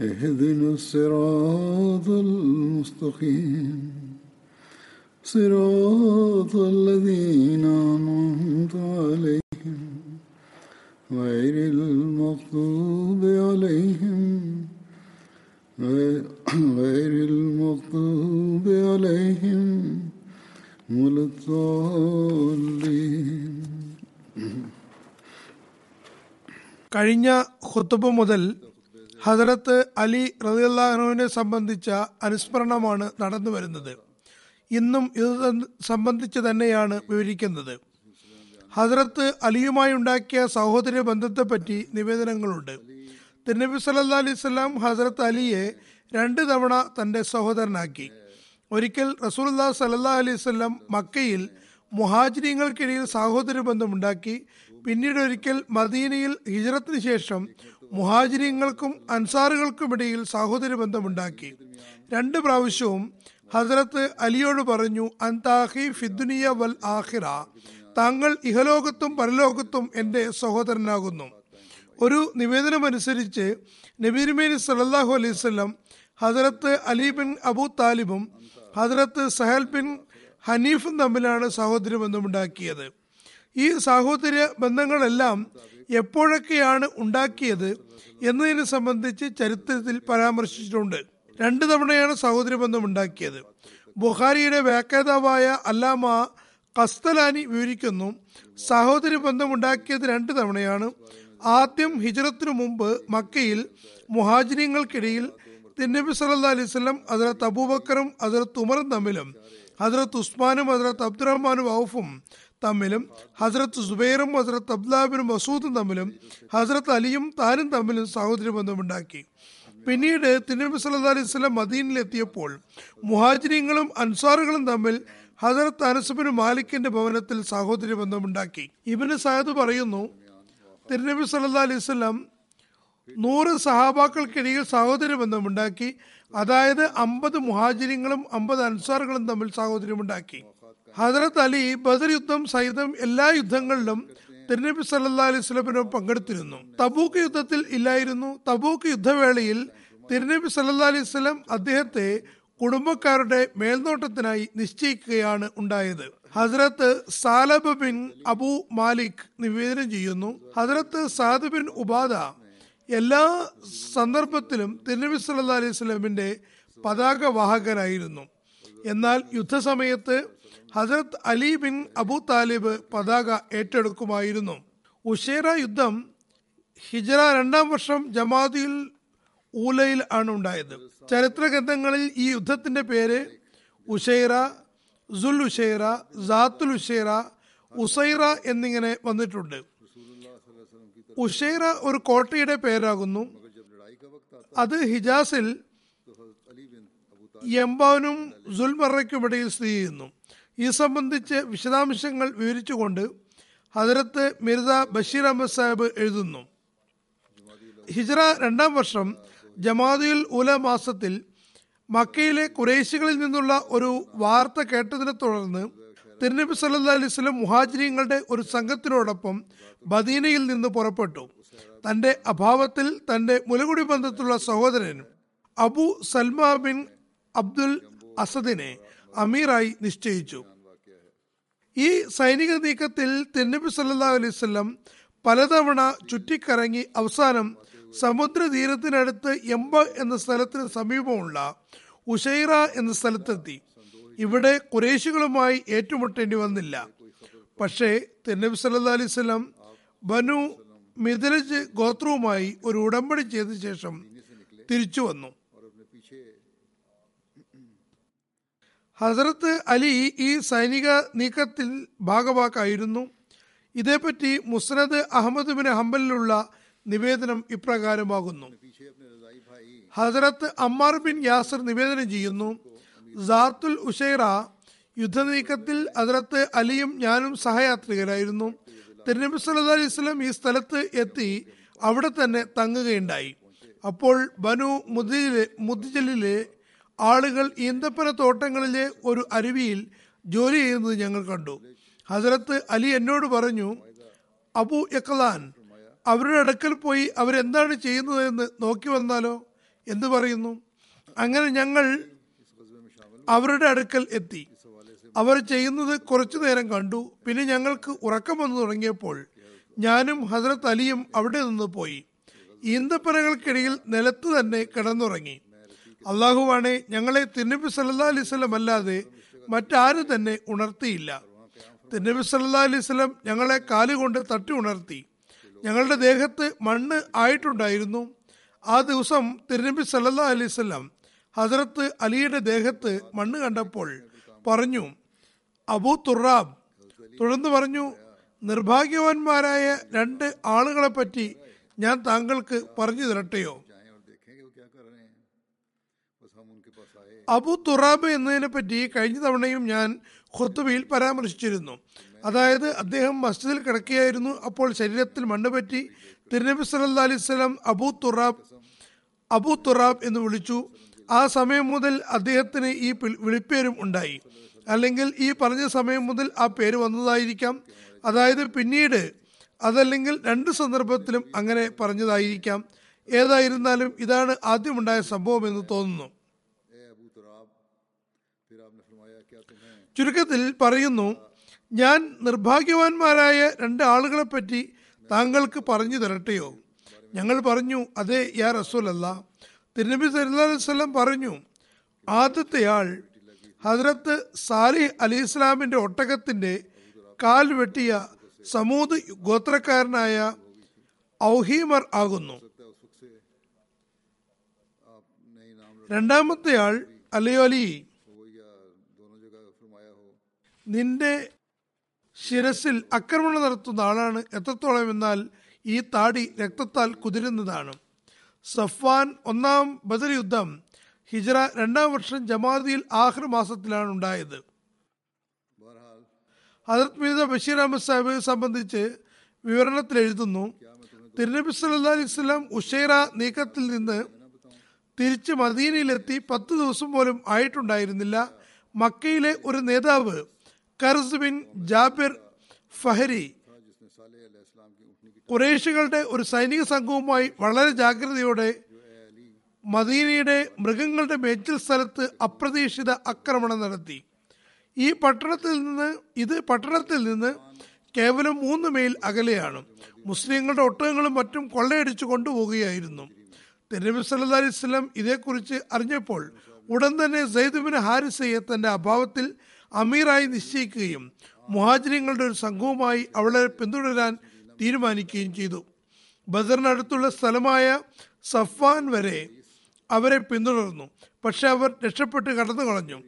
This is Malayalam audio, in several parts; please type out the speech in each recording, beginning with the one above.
اهدنا الصراط المستقيم صراط الذين أنعمت عليهم غير المغضوب عليهم غير المغضوب عليهم ولا الضالين കഴിഞ്ഞ ഖുത്തുബ് മുതൽ ഹജറത്ത് അലി റതിയുള്ളാഹുവിനെ സംബന്ധിച്ച അനുസ്മരണമാണ് നടന്നു വരുന്നത്. ഇന്നും ഇത് സംബന്ധിച്ച് തന്നെയാണ് വിവരിക്കുന്നത്. ഹജറത്ത് അലിയുമായി ഉണ്ടാക്കിയ സഹോദര ബന്ധത്തെപ്പറ്റി നിവേദനങ്ങളുണ്ട്. തിരുനബി സല്ലാ അലൈഹി സ്വലാം ഹസരത്ത് അലിയെ രണ്ട് തവണ തന്റെ സഹോദരനാക്കി. ഒരിക്കൽ റസൂല്ലാ സല്ലാ അലൈഹി സ്വലം മക്കയിൽ മുഹാജിരിങ്ങൾക്കിടയിൽ സഹോദര ബന്ധമുണ്ടാക്കി. പിന്നീട് ഒരിക്കൽ മദീനയിൽ ഹിജറത്തിന് ശേഷം മുഹാജിരിങ്ങൾക്കും അൻസാറുകൾക്കുമിടയിൽ സഹോദര ബന്ധമുണ്ടാക്കി രണ്ട് പ്രാവശ്യവും ഹസരത്ത് അലിയോട് പറഞ്ഞു അൻതാഹി ഫിദ്ദുനിയ വൽ ആഹിറ താങ്കൾ ഇഹലോകത്തും പരലോകത്തും എന്റെ സഹോദരനാകുന്നു. ഒരു നിവേദനമനുസരിച്ച് നബീർമേനി സല്ലാഹു അലൈഹി ഹസരത്ത് അലി ബിൻ അബു താലിബും ഹസരത്ത് സഹൽ ബിൻ ഹനീഫും തമ്മിലാണ് സഹോദര ബന്ധമുണ്ടാക്കിയത് ഈ സാഹോദര്യ ബന്ധങ്ങളെല്ലാം എപ്പോഴൊക്കെയാണ് ഉണ്ടാക്കിയത് എന്നതിനെ സംബന്ധിച്ച് ചരിത്രത്തിൽ പരാമർശിച്ചിട്ടുണ്ട്. രണ്ടു തവണയാണ് സഹോദര ബന്ധം ഉണ്ടാക്കിയത്. ബുഹാരിയുടെ വ്യാഖ്യാതാവായ അല്ലാമ കസ്തലാനി വിവരിക്കുന്നു സഹോദര ബന്ധം ഉണ്ടാക്കിയത് രണ്ട് തവണയാണ്. ആദ്യം ഹിജറത്തിനു മുമ്പ് മക്കയിൽ മുഹാജിനങ്ങൾക്കിടയിൽ തിന്നബി സല്ലാ അലൈഹി അതിലത്ത് അബൂബക്കറും അതിലത്ത് ഉമറും തമ്മിലും ഹജറത്ത് ഉസ്മാനും അതിലത്ത് അബ്ദുറഹ്മാനും ഔഫും തമ്മിലും ഹസ്രത്ത് സുബൈറും ഹസ്രത്ത് അബ്ദാബിനും മസൂദും തമ്മിലും ഹസ്രത്ത് അലിയും താനും തമ്മിലും സഹോദര ബന്ധമുണ്ടാക്കി. പിന്നീട് തിരുനബി സല്ലാ അലൈഹി സ്വലം മദീനിലെത്തിയപ്പോൾ മുഹാജിരിങ്ങളും അൻസാറുകളും തമ്മിൽ ഹസരത്ത് അനസുബിന് മാലിക്കിന്റെ ഭവനത്തിൽ സഹോദര ബന്ധമുണ്ടാക്കി. ഇബിന് സായദ് പറയുന്നു തിരുനബി സല്ലാ അലൈഹി സ്വലം നൂറ് സഹാബാക്കൾക്കിടയിൽ സഹോദര ബന്ധമുണ്ടാക്കി അതായത് അമ്പത് മുഹാജിരിങ്ങളും അമ്പത് അൻസാറുകളും തമ്മിൽ സഹോദര്യമുണ്ടാക്കി. ഹജറത്ത് അലി ബദർ യുദ്ധം സഹിതം എല്ലാ യുദ്ധങ്ങളിലും തിരുനബി സല്ലാ അലൈഹി സ്വലമിനൊപ്പം പങ്കെടുത്തിരുന്നു. തബൂക്ക് യുദ്ധത്തിൽ ഇല്ലായിരുന്നു. തബൂക്ക് യുദ്ധവേളയിൽ തിരുനബി സല്ലാ അലൈഹി സ്വലം അദ്ദേഹത്തെ കുടുംബക്കാരുടെ മേൽനോട്ടത്തിനായി നിശ്ചയിക്കുകയാണ് ഉണ്ടായത്. ഹസ്രത്ത് സാലബ് ബിൻ അബു മാലിക് നിവേദനം ചെയ്യുന്നു. ഹസ്രത്ത് സാദ് ബിൻ ഉബാദ എല്ലാ സന്ദർഭത്തിലും തിരുനബി സല്ലാ അലൈഹി സ്വലമിന്റെ പതാക വാഹകനായിരുന്നു എന്നാൽ യുദ്ധസമയത്ത് ഹസരത്ത് അലി ബിൻ അബു താലിബ് പതാക ഏറ്റെടുക്കുമായിരുന്നു. ഉഷേറ യുദ്ധം ഹിജറ രണ്ടാം വർഷം ജമാദിൽ ഊലയിൽ ആണ് ഉണ്ടായത്. ചരിത്ര ഗ്രന്ഥങ്ങളിൽ ഈ യുദ്ധത്തിന്റെ പേര് ഉഷൈറ സുൽ ഉഷൈറ ജാത്തുൽ ഉഷൈറ ഉസൈറ എന്നിങ്ങനെ വന്നിട്ടുണ്ട്. ഉഷൈറ ഒരു കോട്ടയുടെ പേരാകുന്നു. അത് ഹിജാസിൽ യംബാനും സുൽമറയ്ക്കുമിടയിൽ സ്ഥിതി ചെയ്യുന്നു. ഈ സംബന്ധിച്ച് വിശദാംശങ്ങൾ വിവരിച്ചുകൊണ്ട് ഹജറത്ത് മിർസ ബഷീർ അഹമ്മദ് സാഹിബ് എഴുതുന്നു. ഹിജറ രണ്ടാം വർഷം ജമാദിയുൽ ഉല മാസത്തിൽ മക്കയിലെ കുറേശികളിൽ നിന്നുള്ള ഒരു വാർത്ത കേട്ടതിനെ തുടർന്ന് തിരുനബി സല്ലാ അലൈഹി സ്വലം മുഹാജിരിങ്ങളുടെ ഒരു സംഘത്തിനോടൊപ്പം ബദീനയിൽ നിന്ന് പുറപ്പെട്ടു. തന്റെ അഭാവത്തിൽ തന്റെ മുലകുടി ബന്ധത്തിലുള്ള സഹോദരൻ അബു സൽമ ബിൻ അബ്ദുൽ അസദിനെ അമീറായി നിശ്ചയിച്ചു. ഈ സൈനിക നീക്കത്തിൽ തെന്നബി സല്ലാ അലൈഹി സ്വല്ലം പലതവണ ചുറ്റിക്കറങ്ങി അവസാനം സമുദ്രതീരത്തിനടുത്ത് എംബ എന്ന സ്ഥലത്തിന് സമീപമുള്ള ഉഷൈറ എന്ന സ്ഥലത്തെത്തി. ഇവിടെ കുറേശികളുമായി ഏറ്റുമുട്ടേണ്ടി വന്നില്ല. പക്ഷേ തെന്നബി സല്ലാ അലൈഹി സ്വലം ബനു മിഥലജ് ഗോത്രവുമായി ഒരു ഉടമ്പടി ചെയ്ത ശേഷം തിരിച്ചു വന്നു. ഹസരത്ത് അലി ഈ സൈനിക നീക്കത്തിൽ ഭാഗവാക്കായിരുന്നു. ഇതേപ്പറ്റി മുസ്നദ് അഹമ്മദ് ബിൻ ഹംബലിലുള്ള നിവേദനം ഇപ്രകാരമാകുന്നു. ഹസരത്ത് അമ്മാർ ബിൻ യാസർ നിവേദനം ചെയ്യുന്നു സാർത്തുൽ ഉഷൈറ യുദ്ധനീക്കത്തിൽ ഹസരത്ത് അലിയും ഞാനും സഹയാത്രികരായിരുന്നു. തെരഞ്ഞെടുപ്പ് സല്ലാ അലൈഹി സ്വലം ഈ സ്ഥലത്ത് എത്തി അവിടെ തന്നെ തങ്ങുകയുണ്ടായി. അപ്പോൾ ബനു മുദ്ജലിലെ മുദിജലിലെ ആളുകൾ ഈന്തപ്പന തോട്ടങ്ങളിലെ ഒരു അരുവിയിൽ ജോലി ചെയ്യുന്നത് ഞങ്ങൾ കണ്ടു. ഹസരത്ത് അലി എന്നോട് പറഞ്ഞു അബു യക്കലാൻ അവരുടെ അടുക്കൽ പോയി അവരെന്താണ് ചെയ്യുന്നതെന്ന് നോക്കി വന്നാലോ? എന്ന് പറയുന്നു. അങ്ങനെ ഞങ്ങൾ അവരുടെ അടുക്കൽ എത്തി. അവർ ചെയ്യുന്നത് കുറച്ചു നേരം കണ്ടു. പിന്നെ ഞങ്ങൾക്ക് ഉറക്കം വന്നു തുടങ്ങിയപ്പോൾ ഞാനും ഹസരത്ത് അലിയും അവിടെ നിന്ന് പോയി. ഈന്തപ്പനകൾക്കിടയിൽ നിലത്ത് തന്നെ കിടന്നുറങ്ങി. അള്ളാഹുവാണെ ഞങ്ങളെ തിരുനബി സല്ലാ അലൈവല്ലം അല്ലാതെ മറ്റാരും തന്നെ ഉണർത്തിയില്ല. തിരുനബി സല്ലാ അലൈവല്ലം ഞങ്ങളെ കാലുകൊണ്ട് തട്ടി ഉണർത്തി. ഞങ്ങളുടെ ദേഹത്ത് മണ്ണ് ആയിട്ടുണ്ടായിരുന്നു. ആ ദിവസം തിരുനബി സല്ലാ അലൈവല്ലം ഹസരത്ത് അലിയുടെ ദേഹത്ത് മണ്ണ് കണ്ടപ്പോൾ പറഞ്ഞു അബൂ തുറാബ്. തുടർന്ന് പറഞ്ഞു നിർഭാഗ്യവാന്മാരായ രണ്ട് ആളുകളെ പറ്റി ഞാൻ താങ്കൾക്ക് പറഞ്ഞു തരട്ടെയോ? അബു തുറാബ് എന്നതിനെ പറ്റി കഴിഞ്ഞ തവണയും ഞാൻ ഖുർത്തുബയിൽ പരാമർശിച്ചിരുന്നു. അതായത് അദ്ദേഹം മസ്ജിദിൽ കിടക്കുകയായിരുന്നു. അപ്പോൾ ശരീരത്തിൽ മണ്ണ് പറ്റി തിരുനബി സല്ലാ അലൈഹി സ്വലം അബു തുറാബ് അബു തുറാബ് എന്ന് വിളിച്ചു. ആ സമയം മുതൽ അദ്ദേഹത്തിന് ഈ വിളിപ്പേരും ഉണ്ടായി. അല്ലെങ്കിൽ ഈ പറഞ്ഞ സമയം മുതൽ ആ പേര് വന്നതായിരിക്കാം. അതായത് പിന്നീട് അതല്ലെങ്കിൽ രണ്ട് സന്ദർഭത്തിലും അങ്ങനെ പറഞ്ഞതായിരിക്കാം. ഏതായിരുന്നാലും ഇതാണ് ആദ്യമുണ്ടായ സംഭവം എന്ന് തോന്നുന്നു. ചുരുക്കത്തിൽ പറയുന്നു ഞാൻ നിർഭാഗ്യവാന്മാരായ രണ്ട് ആളുകളെപ്പറ്റി താങ്കൾക്ക് പറഞ്ഞു തരട്ടെയോ? ഞങ്ങൾ പറഞ്ഞു അതെ യാ റസൂലല്ല. തിരുനബി സല്ലാ വസ്ലം പറഞ്ഞു ആദ്യത്തെയാൾ ഹജ്രത്ത് സാലിഹ് അലി ഇസ്ലാമിന്റെ ഒട്ടകത്തിന്റെ കാൽ വെട്ടിയ സമൂത് ഗോത്രക്കാരനായ ഔഹീമർ ആകുന്നു. രണ്ടാമത്തെയാൾ അലിയോലി നിന്റെ ശിരസിൽ ആക്രമണം നടത്തുന്ന ആളാണ് എത്രത്തോളം എന്നാൽ ഈ താടി രക്തത്താൽ കുതിരുന്നതാണ്. സഫ്വാൻ ഒന്നാം ബദർ യുദ്ധം ഹിജ്ര രണ്ടാം വർഷം ജമാഅതിയിൽ ആഹ്ർ മാസത്തിലാണ് ഉണ്ടായത്. ഹജറത് മീത ബഷീർ അഹമ്മദ് സാഹിബിനെ സംബന്ധിച്ച് വിവരണത്തിൽ എഴുതുന്നു തിരുനബി സല്ലാ അലൈഹി സ്വലാം ഉഷൈറ നീക്കത്തിൽ നിന്ന് തിരിച്ച് മദീനയിലെത്തി പത്ത് ദിവസം പോലും ആയിട്ടുണ്ടായിരുന്നില്ല. മക്കയിലെ ഒരു നേതാവ് കർസ് ബിൻ ജാബിർ ഫഹരി. കുറേശികളുടെ ഒരു സൈനിക സംഘവുമായി വളരെ ജാഗ്രതയോടെ മദീനയുടെ മൃഗങ്ങളുടെ മേച്ചിൽ സ്ഥലത്ത് അപ്രതീക്ഷിത ആക്രമണം നടത്തി. ഈ പട്ടണത്തിൽ നിന്ന് ഇത് പട്ടണത്തിൽ നിന്ന് കേവലം മൂന്ന് മൈൽ അകലെയാണ്. മുസ്ലിങ്ങളുടെ ഒട്ടകങ്ങളും മറ്റും കൊള്ളയടിച്ചു കൊണ്ടുപോവുകയായിരുന്നു. തിരുനബി സല്ലാ അലൈഹി സ്വലം ഇതേക്കുറിച്ച് അറിഞ്ഞപ്പോൾ ഉടൻ തന്നെ സൈദുബിന് ഹാരിസയെ തന്റെ അഭാവത്തിൽ അമീറായി നിശ്ചയിക്കുകയും മുഹാജിനങ്ങളുടെ ഒരു സംഘവുമായി അവളെ പിന്തുടരാൻ തീരുമാനിക്കുകയും ചെയ്തു. ബദറിനടുത്തുള്ള സ്ഥലമായ സഫാൻ വരെ അവരെ പിന്തുടർന്നു. പക്ഷെ അവർ രക്ഷപ്പെട്ട് കടന്നു കളഞ്ഞു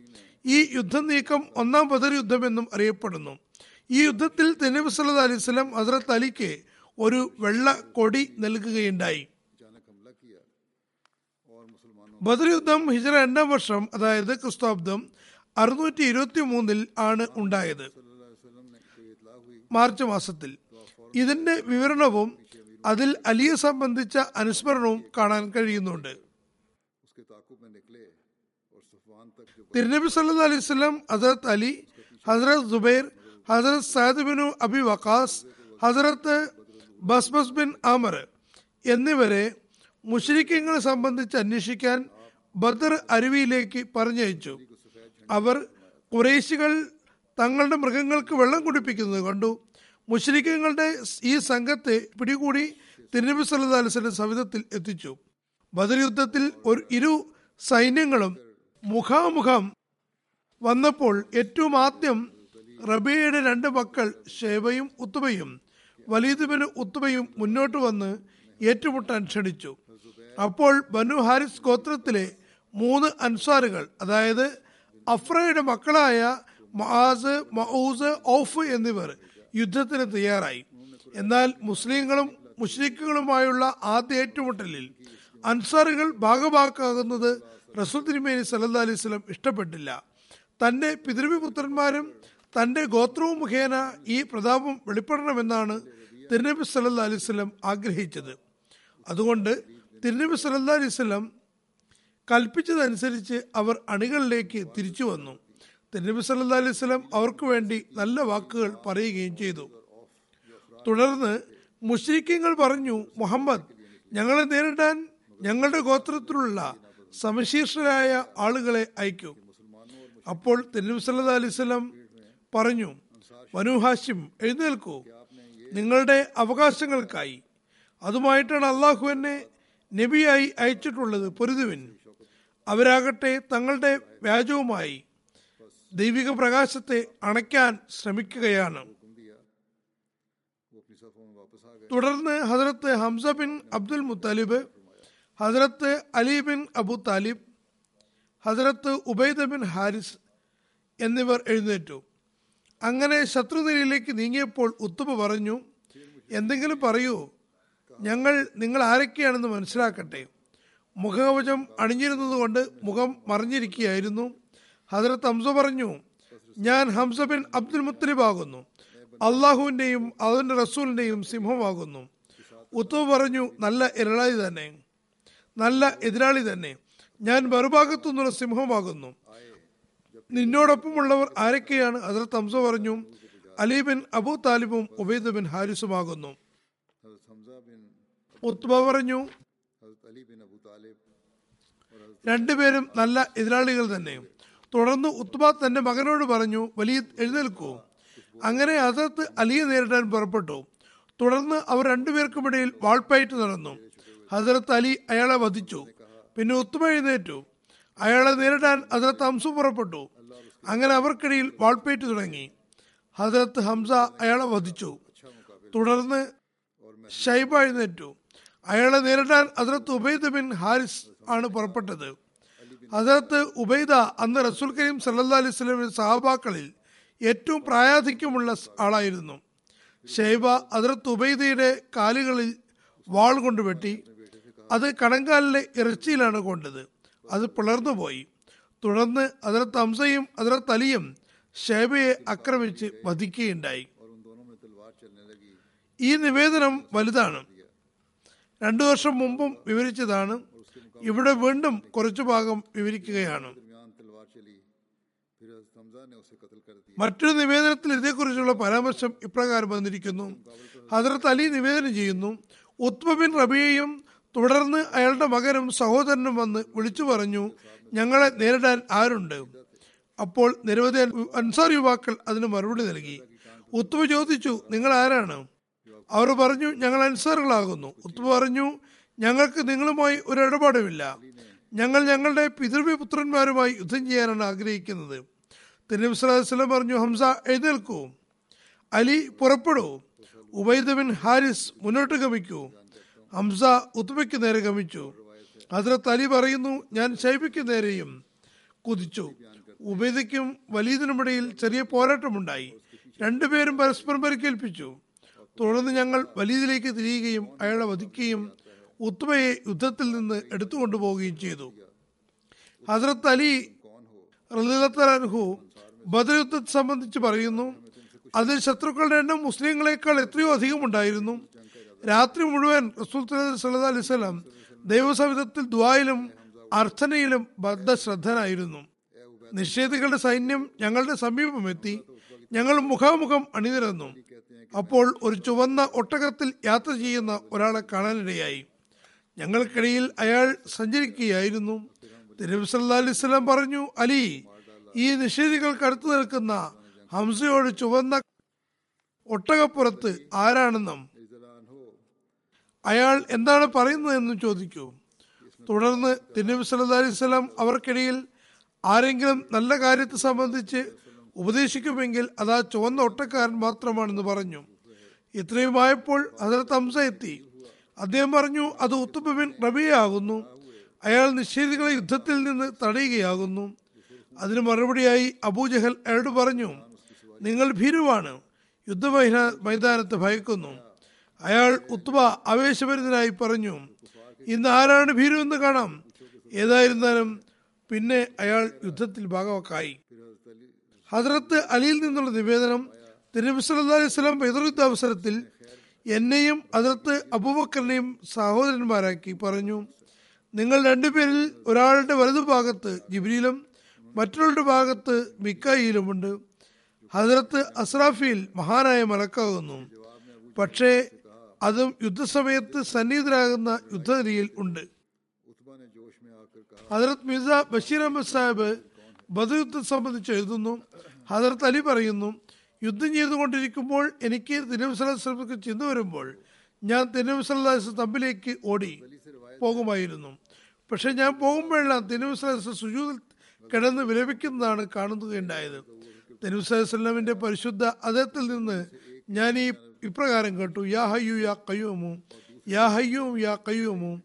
ഈ യുദ്ധം നീക്കം ഒന്നാം ബദർ യുദ്ധമെന്നും അറിയപ്പെടുന്നു. ഈ യുദ്ധത്തിൽ തെന്നബി സല്ലു അലൈഹി സ്വലം ഹസ്രത്ത് അലിക്ക് ഒരു വെള്ള കൊടി നൽകുകയുണ്ടായി. ബദർ യുദ്ധം ഹിജറ രണ്ടാം വർഷം അതായത് ക്രിസ്താബ്ദം അറുന്നൂറ്റി ഇരുപത്തി മൂന്നിൽ ആണ് ഉണ്ടായത്. മാർച്ച് മാസത്തിൽ. ഇതിന്റെ വിവരണവും അതിൽ അലിയെ സംബന്ധിച്ച അനുസ്മരണവും കാണാൻ കഴിയുന്നുണ്ട്. തിരുനബി സല്ല അലൈഹി സ്വലം ഹസരത്ത് അലി ഹസരത് ജുബൈർ ഹസരത് സയദ് ബിനു അബി വക്കാസ് ഹസരത്ത് ബസ്ബസ് ബിൻ അമർ എന്നിവരെ മുഷരിക്കങ്ങളെ സംബന്ധിച്ച് അന്വേഷിക്കാൻ ബദർ അരുവിയിലേക്ക് പറഞ്ഞയച്ചു. അവർ കുറേശികൾ തങ്ങളുടെ മൃഗങ്ങൾക്ക് വെള്ളം കുടിപ്പിക്കുന്നത് കണ്ടു. മുഷരിക്കങ്ങളുടെ ഈ സംഘത്തെ പിടികൂടി തിരുനബി സല്ലാ അലിസ്ലിന്റെ സവിധത്തിൽ എത്തിച്ചു. ബദർ യുദ്ധത്തിൽ ഒരു ഇരു സൈന്യങ്ങളും മുഖാമുഖം വന്നപ്പോൾ ഏറ്റവും ആദ്യം റബിയയുടെ രണ്ട് മക്കൾ ഷേബയും ഉത്തുബയും വലീദുബിന് ഉത്തുബയും മുന്നോട്ട് വന്ന് ഏറ്റുമുട്ടാൻ ക്ഷണിച്ചു. അപ്പോൾ ബനു ഹാരിസ് ഗോത്രത്തിലെ മൂന്ന് അൻസാറുകൾ അതായത് അഫ്രയുടെ മക്കളായ മഹാസ് മഹൂസ് ഔഫ് എന്നിവർ യുദ്ധത്തിന് തയ്യാറായി. എന്നാൽ മുസ്ലിങ്ങളും മുഷ്രിഖുകളുമായുള്ള ആദ്യ ഏറ്റുമുട്ടലിൽ അൻസാറുകൾ ഭാഗഭാക്കാകുന്നത് റസൂൽ തിരുമേനി സല്ലാ അലൈഹി സ്വലം ഇഷ്ടപ്പെട്ടില്ല. തന്റെ പിതൃവിപുത്രന്മാരും തന്റെ ഗോത്രവും മുഖേന ഈ പ്രതാപം വെളിപ്പെടണമെന്നാണ് തിരുനബി സല്ലാ അലൈഹി ആഗ്രഹിച്ചത്. അതുകൊണ്ട് തിരുനബി സല്ലാ അലൈഹി കൽപ്പിച്ചതനുസരിച്ച് അവർ അണികളിലേക്ക് തിരിച്ചു വന്നു. തിരുനബി സല്ലാ അലൈഹി സ്വലം അവർക്ക് വേണ്ടി നല്ല വാക്കുകൾ പറയുകയും ചെയ്തു. തുടർന്ന് മുഷ്രിഖ്യങ്ങൾ പറഞ്ഞു മുഹമ്മദ് ഞങ്ങളെ നേരിടാൻ ഞങ്ങളുടെ ഗോത്രത്തിലുള്ള സമശീർഷരായ ആളുകളെ അയക്കൂ. അപ്പോൾ തിരുനബി സല്ലാ അലൈഹി സ്വലം പറഞ്ഞു വനു ഹാഷിം എഴുന്നേൽക്കൂ. നിങ്ങളുടെ അവകാശങ്ങൾക്കായി. അതുമായിട്ടാണ് അള്ളാഹു എന്നെ നബിയായി അയച്ചിട്ടുള്ളത് പൊരുതുവിൻ. അവരാകട്ടെ തങ്ങളുടെ വ്യാജവുമായി ദൈവിക പ്രകാശത്തെ അണയ്ക്കാൻ ശ്രമിക്കുകയാണ്. തുടർന്ന് ഹസരത്ത് ഹംസ ബിൻ അബ്ദുൽ മുത്തലിബ് ഹസരത്ത് അലി ബിൻ അബു താലിബ് ഹസരത്ത് ഉബൈദ ബിൻ ഹാരിസ് എന്നിവർ എഴുന്നേറ്റു. അങ്ങനെ ശത്രുനിരയിലേക്ക് നീങ്ങിയപ്പോൾ ഉത്തുമ പറഞ്ഞു എന്തെങ്കിലും പറയൂ. ഞങ്ങൾ നിങ്ങൾ ആരൊക്കെയാണെന്ന് മനസ്സിലാക്കട്ടെ. മുഖകവചം അണിഞ്ഞിരുന്നതുകൊണ്ട് മുഖം മറിഞ്ഞിരിക്കുകയായിരുന്നു. ഹസരത്ത് ഹംസ പറഞ്ഞു ഞാൻ ഹംസ ബിൻ അബ്ദുൽ മുത്തലിബാകുന്നു അള്ളാഹുവിന്റെയും അതിന്റെ റസൂലിന്റെയും സിംഹമാകുന്നു. ഉത്തവ് പറഞ്ഞു നല്ല എതിരാളി തന്നെ. നല്ല എതിരാളി തന്നെ. ഞാൻ മറുഭാഗത്തു നിന്നുള്ള സിംഹമാകുന്നു. നിന്നോടൊപ്പമുള്ളവർ ആരൊക്കെയാണ്? ഹസരത്ത് ഹംസ പറഞ്ഞു അലി ബിൻ അബു താലിബും ഉബൈദ് ബിൻ ഹാരിസുമാകുന്നു ഉത്ബ പറഞ്ഞു രണ്ടുപേരും നല്ല എതിരാളികൾ തന്നെ തുടർന്ന് ഉത്ബ തന്റെ മകനോട് പറഞ്ഞു വലിയ എഴുന്നേൽക്കൂ. അങ്ങനെ ഹസരത്ത് അലിയെ നേരിടാൻ പുറപ്പെട്ടു. തുടർന്ന് അവർ രണ്ടുപേർക്കുമിടയിൽ വാൾപ്പായിട്ട് നടന്നു. ഹസരത്ത് അലി അയാളെ വധിച്ചു. പിന്നെ ഉത്തുമ എഴുന്നേറ്റു. അയാളെ നേരിടാൻ ഹസരത്ത് ഹംസു പുറപ്പെട്ടു. അങ്ങനെ അവർക്കിടയിൽ വാൾപ്പേറ്റ് തുടങ്ങി. ഹസരത്ത് ഹംസ അയാളെ വധിച്ചു. തുടർന്ന് ഷൈബ എഴുന്നേറ്റു. അയാളെ നേരിടാൻ അതിർത്ത് ഉബൈദ് ബിൻ ഹാരിസ് ആണ് പുറപ്പെട്ടത്. അതിർത്ത് ഉബൈദ അന്ന് റസൂൽ കരീം സല്ലാ അലൈഹി സ്വലമിന്റെ സഹാബാക്കളിൽ ഏറ്റവും പ്രായാധിക്യമുള്ള ആളായിരുന്നു. ഷെയ്ബ അതിർത്ത് ഉബൈദയുടെ കാലുകളിൽ വാൾ കൊണ്ട് വെട്ടി അത് കടങ്കാലിലെ ഇറച്ചിയിലാണ് കൊണ്ടത്. അത് പിളർന്നുപോയി തുടർന്ന് അതിർത്ത് അംസയും അതിർത്ത് അലിയും ഷേബയെ ആക്രമിച്ച് വധിക്കുകയുണ്ടായി. ഈ നിവേദനം വലുതാണ്. രണ്ടു വർഷം മുമ്പും വിവരിച്ചതാണ്. ഇവിടെ വീണ്ടും കുറച്ചു ഭാഗം വിവരിക്കുകയാണ്. മറ്റൊരു നിവേദനത്തിൽ ഇതേക്കുറിച്ചുള്ള പരാമർശം ഇപ്രകാരം വന്നിരിക്കുന്നു. ഹജറത്ത് അലി നിവേദനം ചെയ്യുന്നു ഉത്മ ബിൻ റബിയെയും തുടർന്ന് അയാളുടെ മകനും സഹോദരനും വന്ന് വിളിച്ചു പറഞ്ഞു ഞങ്ങളെ നേരിടാൻ ആരുണ്ട്? അപ്പോൾ നിരവധി അൻസാർ യുവാക്കൾ അതിന് മറുപടി നൽകി. ഉത്മ ചോദിച്ചു നിങ്ങൾ ആരാണ്? അവർ പറഞ്ഞു ഞങ്ങൾ അൻസാറുകളാകുന്നു ഉത്ബ പറഞ്ഞു ഞങ്ങൾക്ക് നിങ്ങളുമായി ഒരു ഇടപാടുമില്ല ഞങ്ങൾ ഞങ്ങളുടെ പിതൃവിപുത്രന്മാരുമായി യുദ്ധം ചെയ്യാനാണ് ആഗ്രഹിക്കുന്നത്. തിരുനബി സ്വല്ലല്ലാഹു പറഞ്ഞു ഹംസ എഴുന്നേൽക്കൂ. അലി പുറപ്പെടൂ. ഉബൈദ ബിൻ ഹാരിസ് മുന്നോട്ട് ഗമിക്കൂ. ഹംസ ഉത്ബയ്ക്ക് നേരെ ഗമിച്ചു. ഹസ്രത്ത് അലി പറയുന്നു ഞാൻ ഷൈബയ്ക്ക് നേരെയും കുതിച്ചു. ഉബൈദയ്ക്കും വലീദിനുമിടയിൽ ചെറിയ പോരാട്ടമുണ്ടായി. രണ്ടുപേരും പരസ്പരം പരിക്കേൽപ്പിച്ചു. തുടർന്ന് ഞങ്ങൾ വലീദിലേക്ക് തിരിയുകയും അയാളെ വധിക്കുകയും ഉത്ബയെ യുദ്ധത്തിൽ നിന്ന് എടുത്തുകൊണ്ടുപോവുകയും ചെയ്തു. ഹസ്രത്ത് അലി റലിഹു ബദർ യുദ്ധത്തെ സംബന്ധിച്ച് പറയുന്നു അതിൽ ശത്രുക്കളുടെ എണ്ണം മുസ്ലിങ്ങളെക്കാൾ എത്രയോ അധികം ഉണ്ടായിരുന്നു രാത്രി മുഴുവൻ റസൂൽ സല്ലല്ലാഹു അലൈഹി വസല്ലം ദൈവസവിധത്തിൽ ദ്വായിലും അർത്ഥനയിലും ബദ്ധശ്രദ്ധനായിരുന്നു. നിഷേധികളുടെ സൈന്യം ഞങ്ങളുടെ സമീപമെത്തി. ഞങ്ങൾ മുഖാമുഖം അണിനിരന്നു. അപ്പോൾ ഒരു ചുവന്ന ഒട്ടകത്തിൽ യാത്ര ചെയ്യുന്ന ഒരാളെ കാണാനിടയായി. ഞങ്ങൾക്കിടയിൽ അയാൾ സഞ്ചരിക്കുകയായിരുന്നു. തിരുവ് സല്ലാ പറഞ്ഞു അലി ഈ നിഷേധികൾക്ക് അടുത്ത് നിൽക്കുന്ന ഹംസയോട് ചുവന്ന ഒട്ടകപ്പുറത്ത് ആരാണെന്നും അയാൾ എന്താണ് പറയുന്നതെന്നും ചോദിക്കൂ. തുടർന്ന് തിരുനബി സല്ലല്ലാഹു അലൈഹി അവർക്കിടയിൽ ആരെങ്കിലും നല്ല കാര്യത്തെ സംബന്ധിച്ച് ഉപദേശിക്കുമെങ്കിൽ അതാ ചുവന്ന ഒട്ടക്കാരൻ മാത്രമാണെന്ന് പറഞ്ഞു. ഇത്രയുമായപ്പോൾ ഹസരത്ത് തംസ എത്തി. അദ്ദേഹം പറഞ്ഞു അത് ഉത്തുബ റബിയാകുന്നു അയാൾ നിഷേധികളെ യുദ്ധത്തിൽ നിന്ന് തടയുകയാകുന്നു. അതിന് മറുപടിയായി അബൂജഹൽ അയാളോട് പറഞ്ഞു നിങ്ങൾ ഭീരുവാണ്. യുദ്ധ മൈതാ- മൈതാനത്ത് ഭയക്കുന്നു. അയാൾ ഉത്തുബ ആവേശഭരിതനായി പറഞ്ഞു ഇന്ന് ആരാണ് ഭീരു എന്ന് കാണാം. ഏതായിരുന്നാലും പിന്നെ അയാൾ യുദ്ധത്തിൽ ഭാഗവക്കായി. ഹജറത്ത് അലിയിൽ നിന്നുള്ള നിവേദനം തിരുനബി സല്ലാ അലൈഹി സ്വലാം ബൈദറുദ്ധ അവസരത്തിൽ എന്നെയും അതിർത്ത് അബൂബക്കറിനെയും സഹോദരന്മാരാക്കി പറഞ്ഞു. നിങ്ങൾ രണ്ടുപേരിൽ ഒരാളുടെ വലതു ഭാഗത്ത് ജിബ്രിയിലും മറ്റൊരാളുടെ ഭാഗത്ത് മിക്കായിലുമുണ്ട് ഹജറത്ത് അസ്രാഫിയിൽ മഹാനായ മലക്കാകുന്നു. പക്ഷേ അതും യുദ്ധസമയത്ത് സന്നിഹിതരാകുന്ന യുദ്ധനിരയിൽ ഉണ്ട്. ഹജറത് മിർസ ബഷീർ അഹമ്മദ് സാഹിബ് ബദർ യുദ്ധം സംബന്ധിച്ച് എഴുതുന്നു. ഹദർത്ത് അലി പറയുന്നു യുദ്ധം ചെയ്തുകൊണ്ടിരിക്കുമ്പോൾ എനിക്ക് തിരുനബി സല്ലാസ്ലമക്ക് ചിന്ത വരുമ്പോൾ ഞാൻ തിരുനബി സല്ലാസ് തമ്പിലേക്ക് ഓടി പോകുമായിരുന്നു. പക്ഷെ ഞാൻ പോകുമ്പോഴെല്ലാം തിരുനബി സല്ലാസ് സുജൂതിൽ കിടന്ന് വിലപിക്കുന്നതാണ് കാണുകയുണ്ടായത് തിരുനബി സല്ലാസ്ലമിന്റെ പരിശുദ്ധ അദ്ദേഹത്തിൽ നിന്ന് ഞാൻ ഈ ഇപ്രകാരം കേട്ടു. യാ ഹയ്യു യാ കയ്യൂമു യാ ഹയ്യു യാ കയ്യൂമു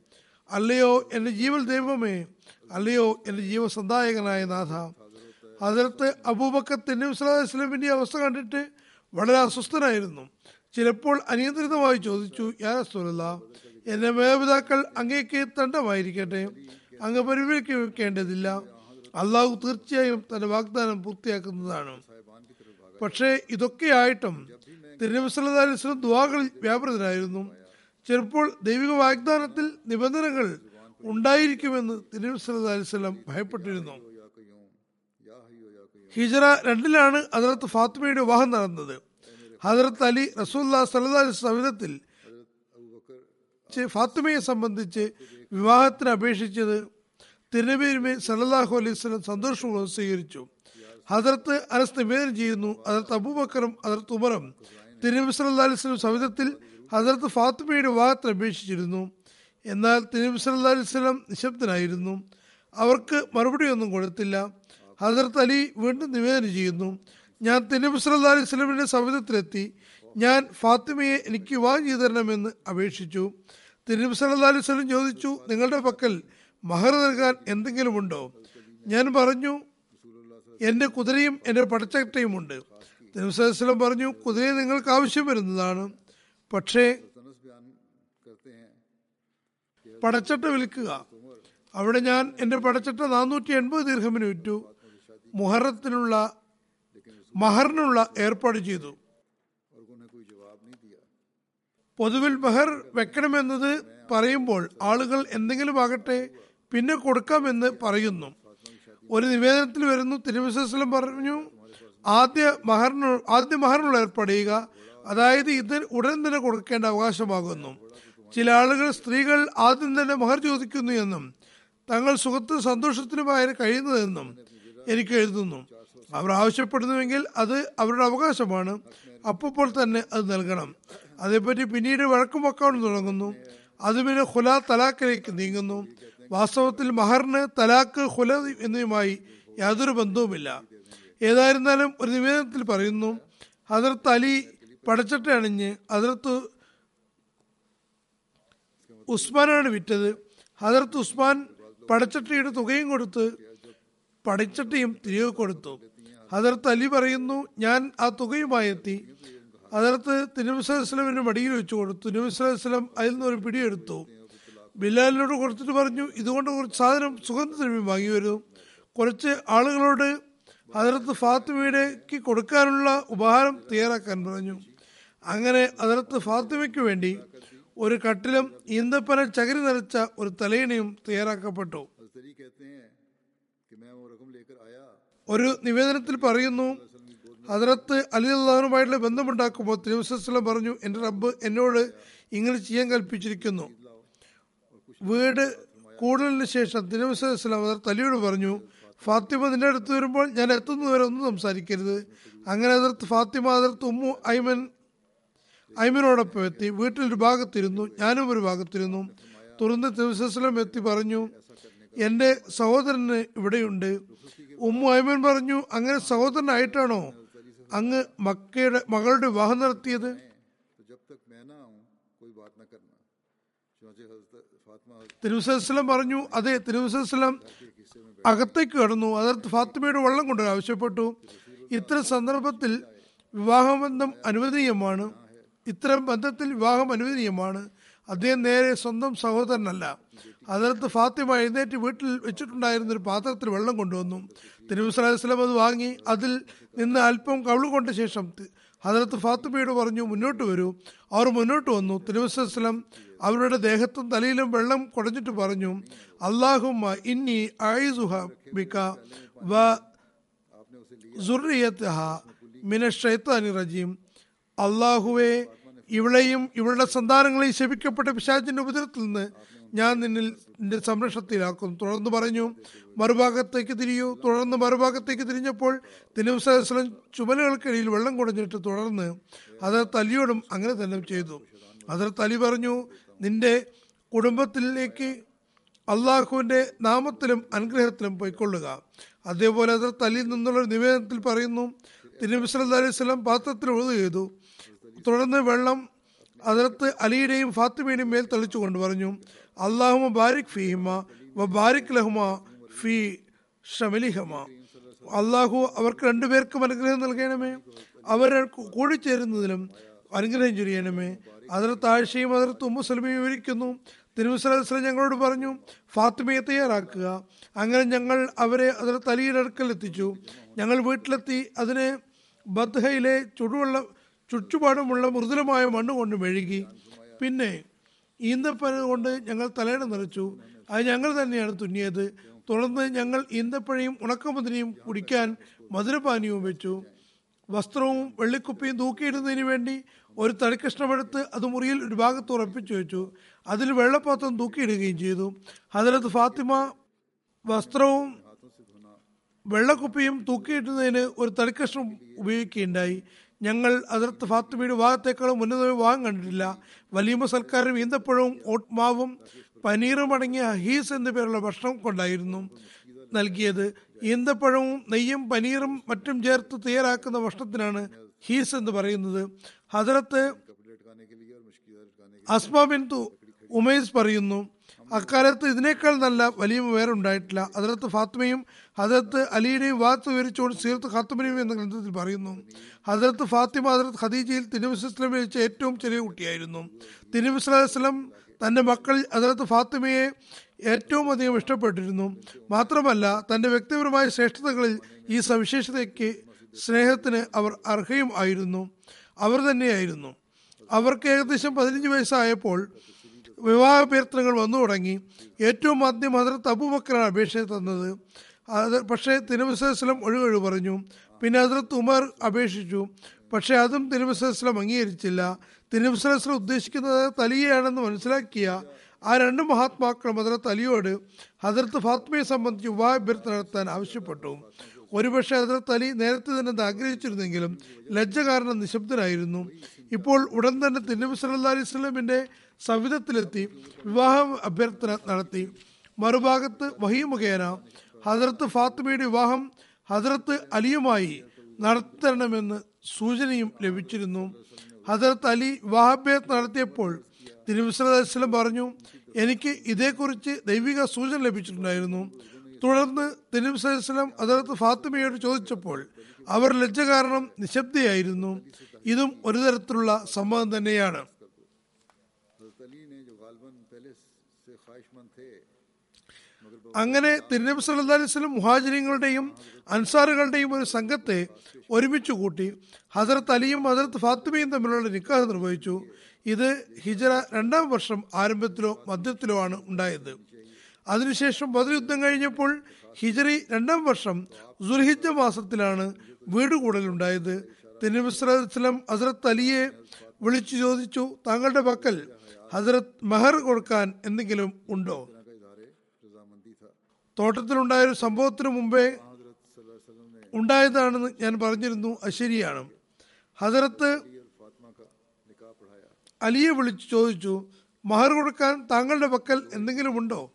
അല്ലയോ എന്റെ ജീവൽ ദൈവമേ അല്ലയോ എന്റെ ജീവസന്ധായകനായ നാഥ. അതിർത്ത് അബൂബക്കർ തിന്നു വസ്ലമിന്റെ അവസ്ഥ കണ്ടിട്ട് വളരെ അസ്വസ്ഥനായിരുന്നു. ചിലപ്പോൾ അനിയന്ത്രിതമായി ചോദിച്ചു യാ റസൂലല്ല എന്റെ മാതാപിതാക്കൾ അങ്ങേക്ക് തണ്ടമായിരിക്കട്ടെ അങ്ങ് പരിപാലിക്കേണ്ടതില്ല അള്ളാഹു തീർച്ചയായും തന്റെ വാഗ്ദാനം പൂർത്തിയാക്കുന്നതാണ്. പക്ഷേ ഇതൊക്കെയായിട്ടും തിരുനബി സല്ലല്ലാഹു അലൈഹി വസല്ലം ദുആകളിൽ വ്യാപൃതനായിരുന്നു. ചിലപ്പോൾ ദൈവിക വാഗ്ദാനത്തിൽ നിബന്ധനകൾ ഉണ്ടായിരിക്കുമെന്ന് അലൈഹി അലിസ്ലം ഭയപ്പെട്ടിരുന്നു. ഹിജറ രണ്ടിലാണ് ഹജറത്ത് ഫാത്തിമയുടെ വിവാഹം നടന്നത്. ഹജറത്ത് അലി റസൂല്ലാ സലഹ് സവിധത്തിൽ ഫാത്തിമയെ സംബന്ധിച്ച് വിവാഹത്തിന് അപേക്ഷിച്ചത് തിരുനബീരുമെ സല്ലാഹു അലൈഹി സ്വലം സന്തോഷപൂർവം സ്വീകരിച്ചു. ഹജറത്ത് അനസ് നിവേദനം ചെയ്യുന്നു ഹജറത്ത് അബൂബക്കറും ഹജറത്ത് ഉമറും തിരുനബി സല്ലാ അലൈഹി സ്വലം സവിധത്തിൽ ഹജറത്ത് ഫാത്തിമയുടെ വിവാഹത്തിന് അപേക്ഷിച്ചിരുന്നു. എന്നാൽ തിരുനബി സല്ലല്ലാഹു അലൈഹി നിശബ്ദനായിരുന്നു. അവർക്ക് മറുപടിയൊന്നും കൊടുത്തില്ല. ഹജറത്ത് അലി വീണ്ടും നിവേദനം ചെയ്യുന്നു ഞാൻ തിരുനബി സല്ലല്ലാഹു അലൈഹി സമുദ്രത്തിലെത്തി ഞാൻ ഫാത്തിമയെ എനിക്ക് വിവാഹം ചെയ്തു തരണമെന്ന് അപേക്ഷിച്ചു. തിരുനബി അലൈഹി ചോദിച്ചു നിങ്ങളുടെ പക്കൽ മഹർ നൽകാൻ എന്തെങ്കിലുമുണ്ടോ ഞാൻ പറഞ്ഞു എന്റെ കുതിരയും എന്റെ പടച്ചട്ടയും ഉണ്ട്. തിരുനബി പറഞ്ഞു കുതിരയെ നിങ്ങൾക്ക് ആവശ്യം വരുന്നതാണ്. പക്ഷേ പടച്ചട്ട വിൽക്കുക അവിടെ ഞാൻ എന്റെ പടച്ചട്ട നാനൂറ്റി എൺപത് ദീർഘമിന് വിറ്റു. മുഹറത്തിനുള്ള മഹറിനുള്ള ഏർപ്പാട് ചെയ്തു. പൊതുവിൽ മെഹർ വെക്കണമെന്നത് പറയുമ്പോൾ ആളുകൾ എന്തെങ്കിലും ആകട്ടെ പിന്നെ കൊടുക്കാമെന്ന് പറയുന്നു. ഒരു നിവേദനത്തിൽ വരുന്നു തിരുവിശ്വസ്ലം പറഞ്ഞു ആദ്യ മഹറിന് ആദ്യ മഹറിനുള്ള ഏർപ്പെടുക അതായത് ഇത് ഉടൻ തന്നെ കൊടുക്കേണ്ട അവകാശമാകുന്നു. ചില ആളുകൾ സ്ത്രീകൾ ആദ്യം തന്നെ മഹർ ചോദിക്കുന്നു എന്നും തങ്ങൾ സുഖത്തിനും സന്തോഷത്തിനുമായി കഴിയുന്നതെന്നും എനിക്ക് എഴുതുന്നു. അവർ ആവശ്യപ്പെടുന്നുവെങ്കിൽ അത് അവരുടെ അവകാശമാണ്. അപ്പോൾ തന്നെ അത് നൽകണം. അതേപ്പറ്റി പിന്നീട് വഴക്കും വക്കാനും തുടങ്ങുന്നു. അത് പിന്നെ ഹുല തലാഖിലേക്ക് നീങ്ങുന്നു. വാസ്തവത്തിൽ മഹറിന് തലാഖ് ഹുല എന്നിവയുമായി യാതൊരു ബന്ധവുമില്ല. ഏതായിരുന്നാലും ഒരു നിവേദനത്തിൽ പറയുന്നു ഹദർത്ത് അലി പടച്ചട്ട അണിഞ്ഞ് ഹജറത്ത് ഉസ്മാനാണ് വിറ്റത്. ഹജറത്ത് ഉസ്മാൻ പടച്ചട്ടിയുടെ തുകയും കൊടുത്ത് പടച്ചട്ടിയും തിരികെ കൊടുത്തു. ഹജറത്ത് അലി പറയുന്നു ഞാൻ ആ തുകയുമായി എത്തി. ഹജറത്ത് തിരുവസ്ലമിന്റെ മടിയിൽ വെച്ച് കൊടുത്തു. തിരുവസ്ലം അതിൽ നിന്ന് ഒരു പിടിയെടുത്തു. ബിലാലിനോട് കൊടുത്തിട്ട് പറഞ്ഞു ഇതുകൊണ്ട് കുറച്ച് സാധനം സുഗന്ധദ്രവ്യം വാങ്ങി വരും. കുറച്ച് ആളുകളോട് അതിർത്ത് ഫാത്തിമയുടേക്ക് കൊടുക്കാനുള്ള ഉപഹാരം തയ്യാറാക്കാൻ പറഞ്ഞു. അങ്ങനെ അതിർത്ത് ഫാത്തിമയ്ക്ക് വേണ്ടി ഒരു കട്ടിലും ഈന്തപ്പന ചകിരി നിറച്ച ഒരു തലയിണയും തയ്യാറാക്കപ്പെട്ടു. ഒരു നിവേദനത്തിൽ പറയുന്നു അതിലത്ത് അലി അള്ളാഹുമായിട്ടുള്ള ബന്ധമുണ്ടാക്കുമ്പോൾ തിരുവസ്വലം പറഞ്ഞു എന്റെ റബ്ബ് എന്നോട് ഇങ്ങനെ ചെയ്യാൻ കൽപ്പിച്ചിരിക്കുന്നു. വീട് കൂടുതലിന് ശേഷം തിരുവസ്വലം അതർ തലിയോട് പറഞ്ഞു ഫാത്തിമ നിന്റെ അടുത്ത് വരുമ്പോൾ ഞാൻ എത്തുന്നതുവരെ ഒന്നും സംസാരിക്കരുത്. അങ്ങനെ അതിർത്ത് ഫാത്തിമ അതിർത്ത് ഉമ്മു ഐമൻ ഐമനോടൊപ്പം എത്തി വീട്ടിലൊരു ഭാഗത്തിരുന്നു ഞാനും ഒരു ഭാഗത്തിരുന്നു. തുറന്ന് തിരുവസ്ലം എത്തി പറഞ്ഞു എന്റെ സഹോദരന് ഇവിടെയുണ്ട്. ഉമ്മു അയ്മൻ പറഞ്ഞു അങ്ങനെ സഹോദരനായിട്ടാണോ അങ്ങ് മക്കയുടെ മകളുടെ വിവാഹം നടത്തിയത്? തിരുവസ്ലം പറഞ്ഞു അതെ തിരുവസ്ലം അകത്തേക്ക് കടന്നു. അതിർത്ത് ഫാത്തിമയുടെ വെള്ളം കൊണ്ടുവരാൻ ആവശ്യപ്പെട്ടു. ഇത്തരം സന്ദർഭത്തിൽ വിവാഹബന്ധം അനുവദനീയമാണ്. ഇത്തരം ബന്ധത്തിൽ വിവാഹം അനുവദനീയമാണ്. അദ്ദേഹം നേരെ സ്വന്തം സഹോദരനല്ല. അതിനകത്ത് ഫാത്തിമ എഴുന്നേറ്റ് വീട്ടിൽ വെച്ചിട്ടുണ്ടായിരുന്ന ഒരു പാത്രത്തിൽ വെള്ളം കൊണ്ടുവന്നു. തിരുവസ്ലാം അത് വാങ്ങി അതിൽ നിന്ന് അല്പം കവിൾ കൊണ്ട ശേഷം അതിനകത്ത് ഫാത്തിമയോട് പറഞ്ഞു മുന്നോട്ട് വരൂ. അവർ മുന്നോട്ട് വന്നു. തിരുവസ്ലം അവരുടെ ദേഹത്തും തലയിലും വെള്ളം കുടഞ്ഞിട്ട് പറഞ്ഞു അള്ളാഹുമ്മ ഇന്നി ആയിസുഹ ബിക വ സുറിയത്തഹ മിന റജീം. അള്ളാഹുവെ ഇവളെയും ഇവളുടെ സന്താനങ്ങളെയും ശപിക്കപ്പെട്ട പിശാചിന്റെ ഉപദ്രവത്തിൽ നിന്ന് ഞാൻ നിന്നിൽ നിന്റെ സംരക്ഷണത്തിലാക്കും. തുടർന്ന് പറഞ്ഞു മറുഭാഗത്തേക്ക് തിരിയൂ. തുടർന്ന് മറുഭാഗത്തേക്ക് തിരിഞ്ഞപ്പോൾ തിരുവസലം ചുമലുകൾക്കിടയിൽ വെള്ളം കുടഞ്ഞിട്ട് തുടർന്ന് അത് തലിയോടും അങ്ങനെ തന്നെ ചെയ്തു. അതിൽ തലി പറഞ്ഞു നിന്റെ കുടുംബത്തിലേക്ക് അള്ളാഹുവിന്റെ നാമത്തിലും അനുഗ്രഹത്തിലും പോയിക്കൊള്ളുക. അതേപോലെ അതിൽ തലിയിൽ നിന്നുള്ള നിവേദനത്തിൽ പറയുന്നു തിരുനബി അലൈഹി സ്വലം പാത്രത്തിൽ ഒഴുതു ചെയ്തു. തുടർന്ന് വെള്ളം അതിലത്ത് അലിയുടെയും ഫാത്തിമയുടെയും മേൽ തളിച്ചുകൊണ്ട് പറഞ്ഞു അള്ളാഹുമ ബാരിക് ഫിഹിമ വ ബാരിക് ലഹുമ ഫി ഷമലിഹമ. അള്ളാഹു അവർക്ക് രണ്ടുപേർക്കും അനുഗ്രഹം നൽകണമേ. അവർ കൂടിച്ചേരുന്നതിലും അനുഗ്രഹം ചൊരിയണമേ. അതിൽ താഴ്ചയും അതിൽ ഉമ്മു സലമയും വിവരിക്കുന്നു. തിരുവസ്ലം ഞങ്ങളോട് പറഞ്ഞു ഫാത്തിമയെ തയ്യാറാക്കുക. അങ്ങനെ ഞങ്ങൾ അവരെ അതിൽ തലിയുടെ അടുക്കൽ എത്തിച്ചു. ഞങ്ങൾ വീട്ടിലെത്തി അതിനെ ബദ്ഹയിലെ ചുടുവെള്ള ചുറ്റുപാടുമുള്ള മൃദുലമായ മണ്ണ് കൊണ്ട് മെഴുകി. പിന്നെ ഈന്തപ്പന കൊണ്ട് ഞങ്ങൾ തലയിണ നിറച്ചു. അത് ഞങ്ങൾ തന്നെയാണ് തുന്നിയത്. തുടർന്ന് ഞങ്ങൾ ഈന്തപ്പഴയും ഉണക്കമുതിരിയും കുടിക്കാൻ മധുരപാനീയവും വെച്ചു. വസ്ത്രവും വെള്ളിക്കുപ്പിയും തൂക്കിയിടുന്നതിന് വേണ്ടി ഒരു തടിക്കഷ്ണമെടുത്ത് അത് മുറിയിൽ ഒരു ഭാഗത്ത് ഉറപ്പിച്ചു വെച്ചു. അതിൽ വെള്ളപ്പാത്രം തൂക്കിയിടുകയും ചെയ്തു. ഹജരത്ത് ഫാത്തിമ വസ്ത്രവും വെള്ളക്കുപ്പിയും തൂക്കിയിടുന്നതിന് ഒരു തടിക്കഷ്ണം ഉപയോഗിക്കുകയുണ്ടായി. ഞങ്ങൾ അതിർത്ത് ഫാത്തിമയുടെ ഭാഗത്തേക്കാളും ഉന്നത ഭാഗം കണ്ടിട്ടില്ല. വലിയ സൽക്കാരം ഈന്തപ്പഴവും ഓട്ട്മാവും പനീറും അടങ്ങിയ ഹീസ് എന്നു പേരുള്ള ഭക്ഷണം കൊണ്ടായിരുന്നു നൽകിയത്. ഈന്തപ്പഴവും നെയ്യും പനീറും മറ്റും ചേർത്ത് തയ്യാറാക്കുന്ന ഭക്ഷണത്തിനാണ് ഹീസ് എന്ന് പറയുന്നത്. ഹസരത്ത് അസ്മാബിൻ തു ഉമേസ് പറയുന്നു അക്കാലത്ത് ഇതിനേക്കാൾ നല്ല വലിയ വേറെ ഉണ്ടായിട്ടില്ല. ഹജറത്ത് ഫാത്തിമയും അതിലത്ത് അലിയുടെയും വാത്ത് വിവരിച്ചുകൊണ്ട് സീർത്ത് ഖാത്തുമനിയും എന്ന ഗ്രന്ഥത്തിൽ പറയുന്നു. അതിലത്ത് ഫാത്തിമ അതിലത്ത് ഖദീജയിൽ തിരുവിസ്ലം വെച്ച ഏറ്റവും ചെറിയ കുട്ടിയായിരുന്നു. തിരുവസ്ലം തന്റെ മക്കൾ അതിലത്ത് ഫാത്തിമയെ ഏറ്റവും അധികം ഇഷ്ടപ്പെട്ടിരുന്നു. മാത്രമല്ല തന്റെ വ്യക്തിപരമായ ശ്രേഷ്ഠതകളിൽ ഈ സവിശേഷതയ്ക്ക് സ്നേഹത്തിന് അവർ അർഹയും ആയിരുന്നു. അവർ തന്നെയായിരുന്നു. അവർക്ക് ഏകദേശം പതിനഞ്ച് വയസ്സായപ്പോൾ വിവാഹാഭ്യർത്ഥനകൾ വന്നു തുടങ്ങി. ഏറ്റവും ആദ്യം ഹസരത്ത് അബൂബക്കറാണ് അപേക്ഷ തന്നത്. അത് പക്ഷേ തിരുവസ്ലം ഒഴിവഴി പറഞ്ഞു. പിന്നെ ഹസരത്ത് ഉമർ അപേക്ഷിച്ചു. പക്ഷേ അതും തിരുവസ്ലം അംഗീകരിച്ചില്ല. തിരുവസ്ലം ഉദ്ദേശിക്കുന്നത് തലിയയാണെന്ന് മനസ്സിലാക്കിയ ആ രണ്ട് മഹാത്മാക്കളും ഹസരത്ത് അലിയോട് ഹസരത്ത് ഫാത്മയെ സംബന്ധിച്ച് വിവാഹാഭ്യർത്ഥന നടത്താൻ ആവശ്യപ്പെട്ടു. ഒരുപക്ഷെ ഹജറത്ത് അലി നേരത്തെ തന്നെ ആഗ്രഹിച്ചിരുന്നെങ്കിലും ലജ്ജ കാരണം നിശബ്ദനായിരുന്നു ഇപ്പോൾ ഉടൻ തന്നെ തിരുനബി സല്ലാ അലൈഹി സ്വലമിന്റെ സവിധത്തിലെത്തി വിവാഹ അഭ്യർത്ഥന നടത്തി. മറുഭാഗത്ത് വഹി മുഖേന ഹജറത്ത് ഫാത്തിമയുടെ വിവാഹം ഹജറത്ത് അലിയുമായി നടത്തണമെന്ന് സൂചനയും ലഭിച്ചിരുന്നു. ഹജറത്ത് അലി വിവാഹാഭ്യർത്ഥന നടത്തിയപ്പോൾ തിരുവിസ്ലം പറഞ്ഞു എനിക്ക് ഇതേക്കുറിച്ച് ദൈവിക സൂചന ലഭിച്ചിട്ടുണ്ടായിരുന്നു. തുടർന്ന് തിരുവ് സലം അദ്ദേഹത്ത് ഫാത്തിമയോട് ചോദിച്ചപ്പോൾ അവർ ലജ്ജ കാരണം നിശബ്ദയായിരുന്നു. ഇതും ഒരു തരത്തിലുള്ള സംഭവം തന്നെയാണ്. അങ്ങനെ തിരുനബി സല്ലു അലൈവലം മുഹാജിരിങ്ങളുടെയും അൻസാറുകളുടെയും ഒരു സംഘത്തെ ഒരുമിച്ച് കൂട്ടി ഹസരത്ത് അലിയും ഹസരത്ത് ഫാത്തിമയും തമ്മിലുള്ള നിക്കാഹ് നിർവഹിച്ചു. ഇത് ഹിജറ രണ്ടാം വർഷം ആരംഭത്തിലോ മധ്യത്തിലോ ആണ് ഉണ്ടായത്. അതിനുശേഷം ബദർ യുദ്ധം കഴിഞ്ഞപ്പോൾ ഹിജറി രണ്ടാം വർഷം സുൽഹിജ മാസത്തിലാണ് വീടുകൂടലുണ്ടായത്. തിരുമിസ്ലം ഹസരത്ത് അലിയെ വിളിച്ചു ചോദിച്ചു താങ്കളുടെ പക്കൽ ഹസരത്ത് മെഹർ കൊടുക്കാൻ എന്തെങ്കിലും ഉണ്ടോ? തോട്ടത്തിലുണ്ടായ ഒരു സംഭവത്തിനു മുമ്പേ ഉണ്ടായതാണെന്ന് ഞാൻ പറഞ്ഞിരുന്നു അശരിയാണ് ഹസരത്ത് അലിയെ വിളിച്ചു ചോദിച്ചു മഹർ കൊടുക്കാൻ താങ്കളുടെ പക്കൽ എന്തെങ്കിലും ഉണ്ടോ?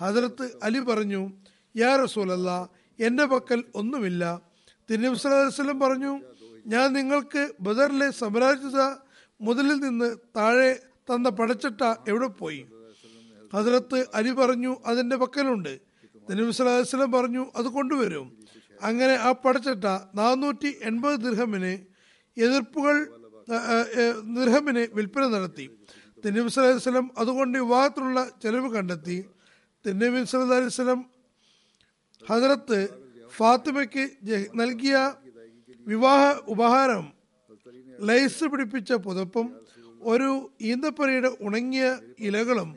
ഹജറത്ത് അലി പറഞ്ഞു യാ റസൂലല്ല എന്റെ പക്കൽ ഒന്നുമില്ല. തിരുവസ്ലം പറഞ്ഞു ഞാൻ നിങ്ങൾക്ക് ബദറിലെ സമരാജിത മുതലിൽ നിന്ന് താഴെ തന്ന പടച്ചട്ട എവിടെ പോയി? ഹജറത്ത് അലി പറഞ്ഞു അതിന്റെ പക്കലുണ്ട്. തിരുവസ്ലം പറഞ്ഞു അത് കൊണ്ടുവരും. അങ്ങനെ ആ പടച്ചട്ട നാനൂറ്റി എൺപത് ദീർഘമിന് എതിർപ്പുകൾ ദീർഘമിന് വിൽപ്പന നടത്തി. അലൈഹി അതുകൊണ്ട് വിവാഹത്തിനുള്ള ചെലവ് കണ്ടെത്തി. തിരുനബി സല്ലല്ലാഹു അലൈഹി ഹജറത്ത് ഫാത്തിമയ്ക്ക് നൽകിയ വിവാഹ ഉപഹാരം ലൈസ് പിടിപ്പിച്ച പുതപ്പും ഒരു ഈന്തപ്പനയുടെ ഉണങ്ങിയ ഇലകളും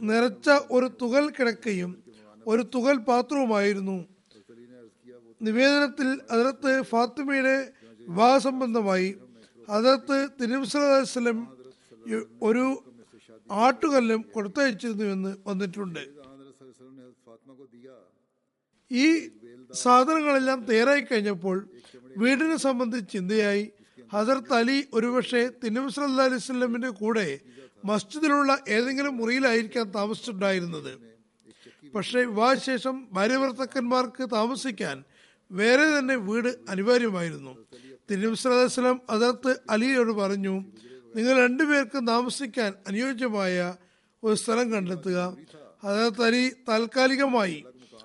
നിറച്ച ഒരു തുകൽ കിടക്കയും ഒരു തുകൽ പാത്രവുമായിരുന്നു. നിവേദനത്തിൽ അതിർത്ത് ഫാത്തിമയുടെ വിവാഹ സംബന്ധമായി അതിർത്ത് തിരുവസ്ലം ഒരു ആട്ടുകല്ലും കൊടുത്തയച്ചിരുന്നുവെന്ന് വന്നിട്ടുണ്ട്. ഈ സാധനങ്ങളെല്ലാം തയ്യാറായി കഴിഞ്ഞപ്പോൾ വീടിനെ സംബന്ധിച്ച് ചിന്തയായി ഹസർത്ത് അലി ഒരുപക്ഷെ തിന്നബി സല്ലാ കൂടെ മസ്ജിദിലുള്ള ഏതെങ്കിലും മുറിയിലായിരിക്കാം താമസിച്ചിട്ടുണ്ടായിരുന്നത്. പക്ഷേ വിവാഹശേഷം ഭാര്യഭർത്തക്കന്മാർക്ക് താമസിക്കാൻ വേറെ തന്നെ വീട് അനിവാര്യമായിരുന്നു. തിരുവിസ്ലാം അതർത്ത് അലിയോട് പറഞ്ഞു നിങ്ങൾ രണ്ടുപേർക്ക് താമസിക്കാൻ അനുയോജ്യമായ ഒരു സ്ഥലം കണ്ടെത്തുക. ഹജറത്ത് അലി താൽക്കാലികമായി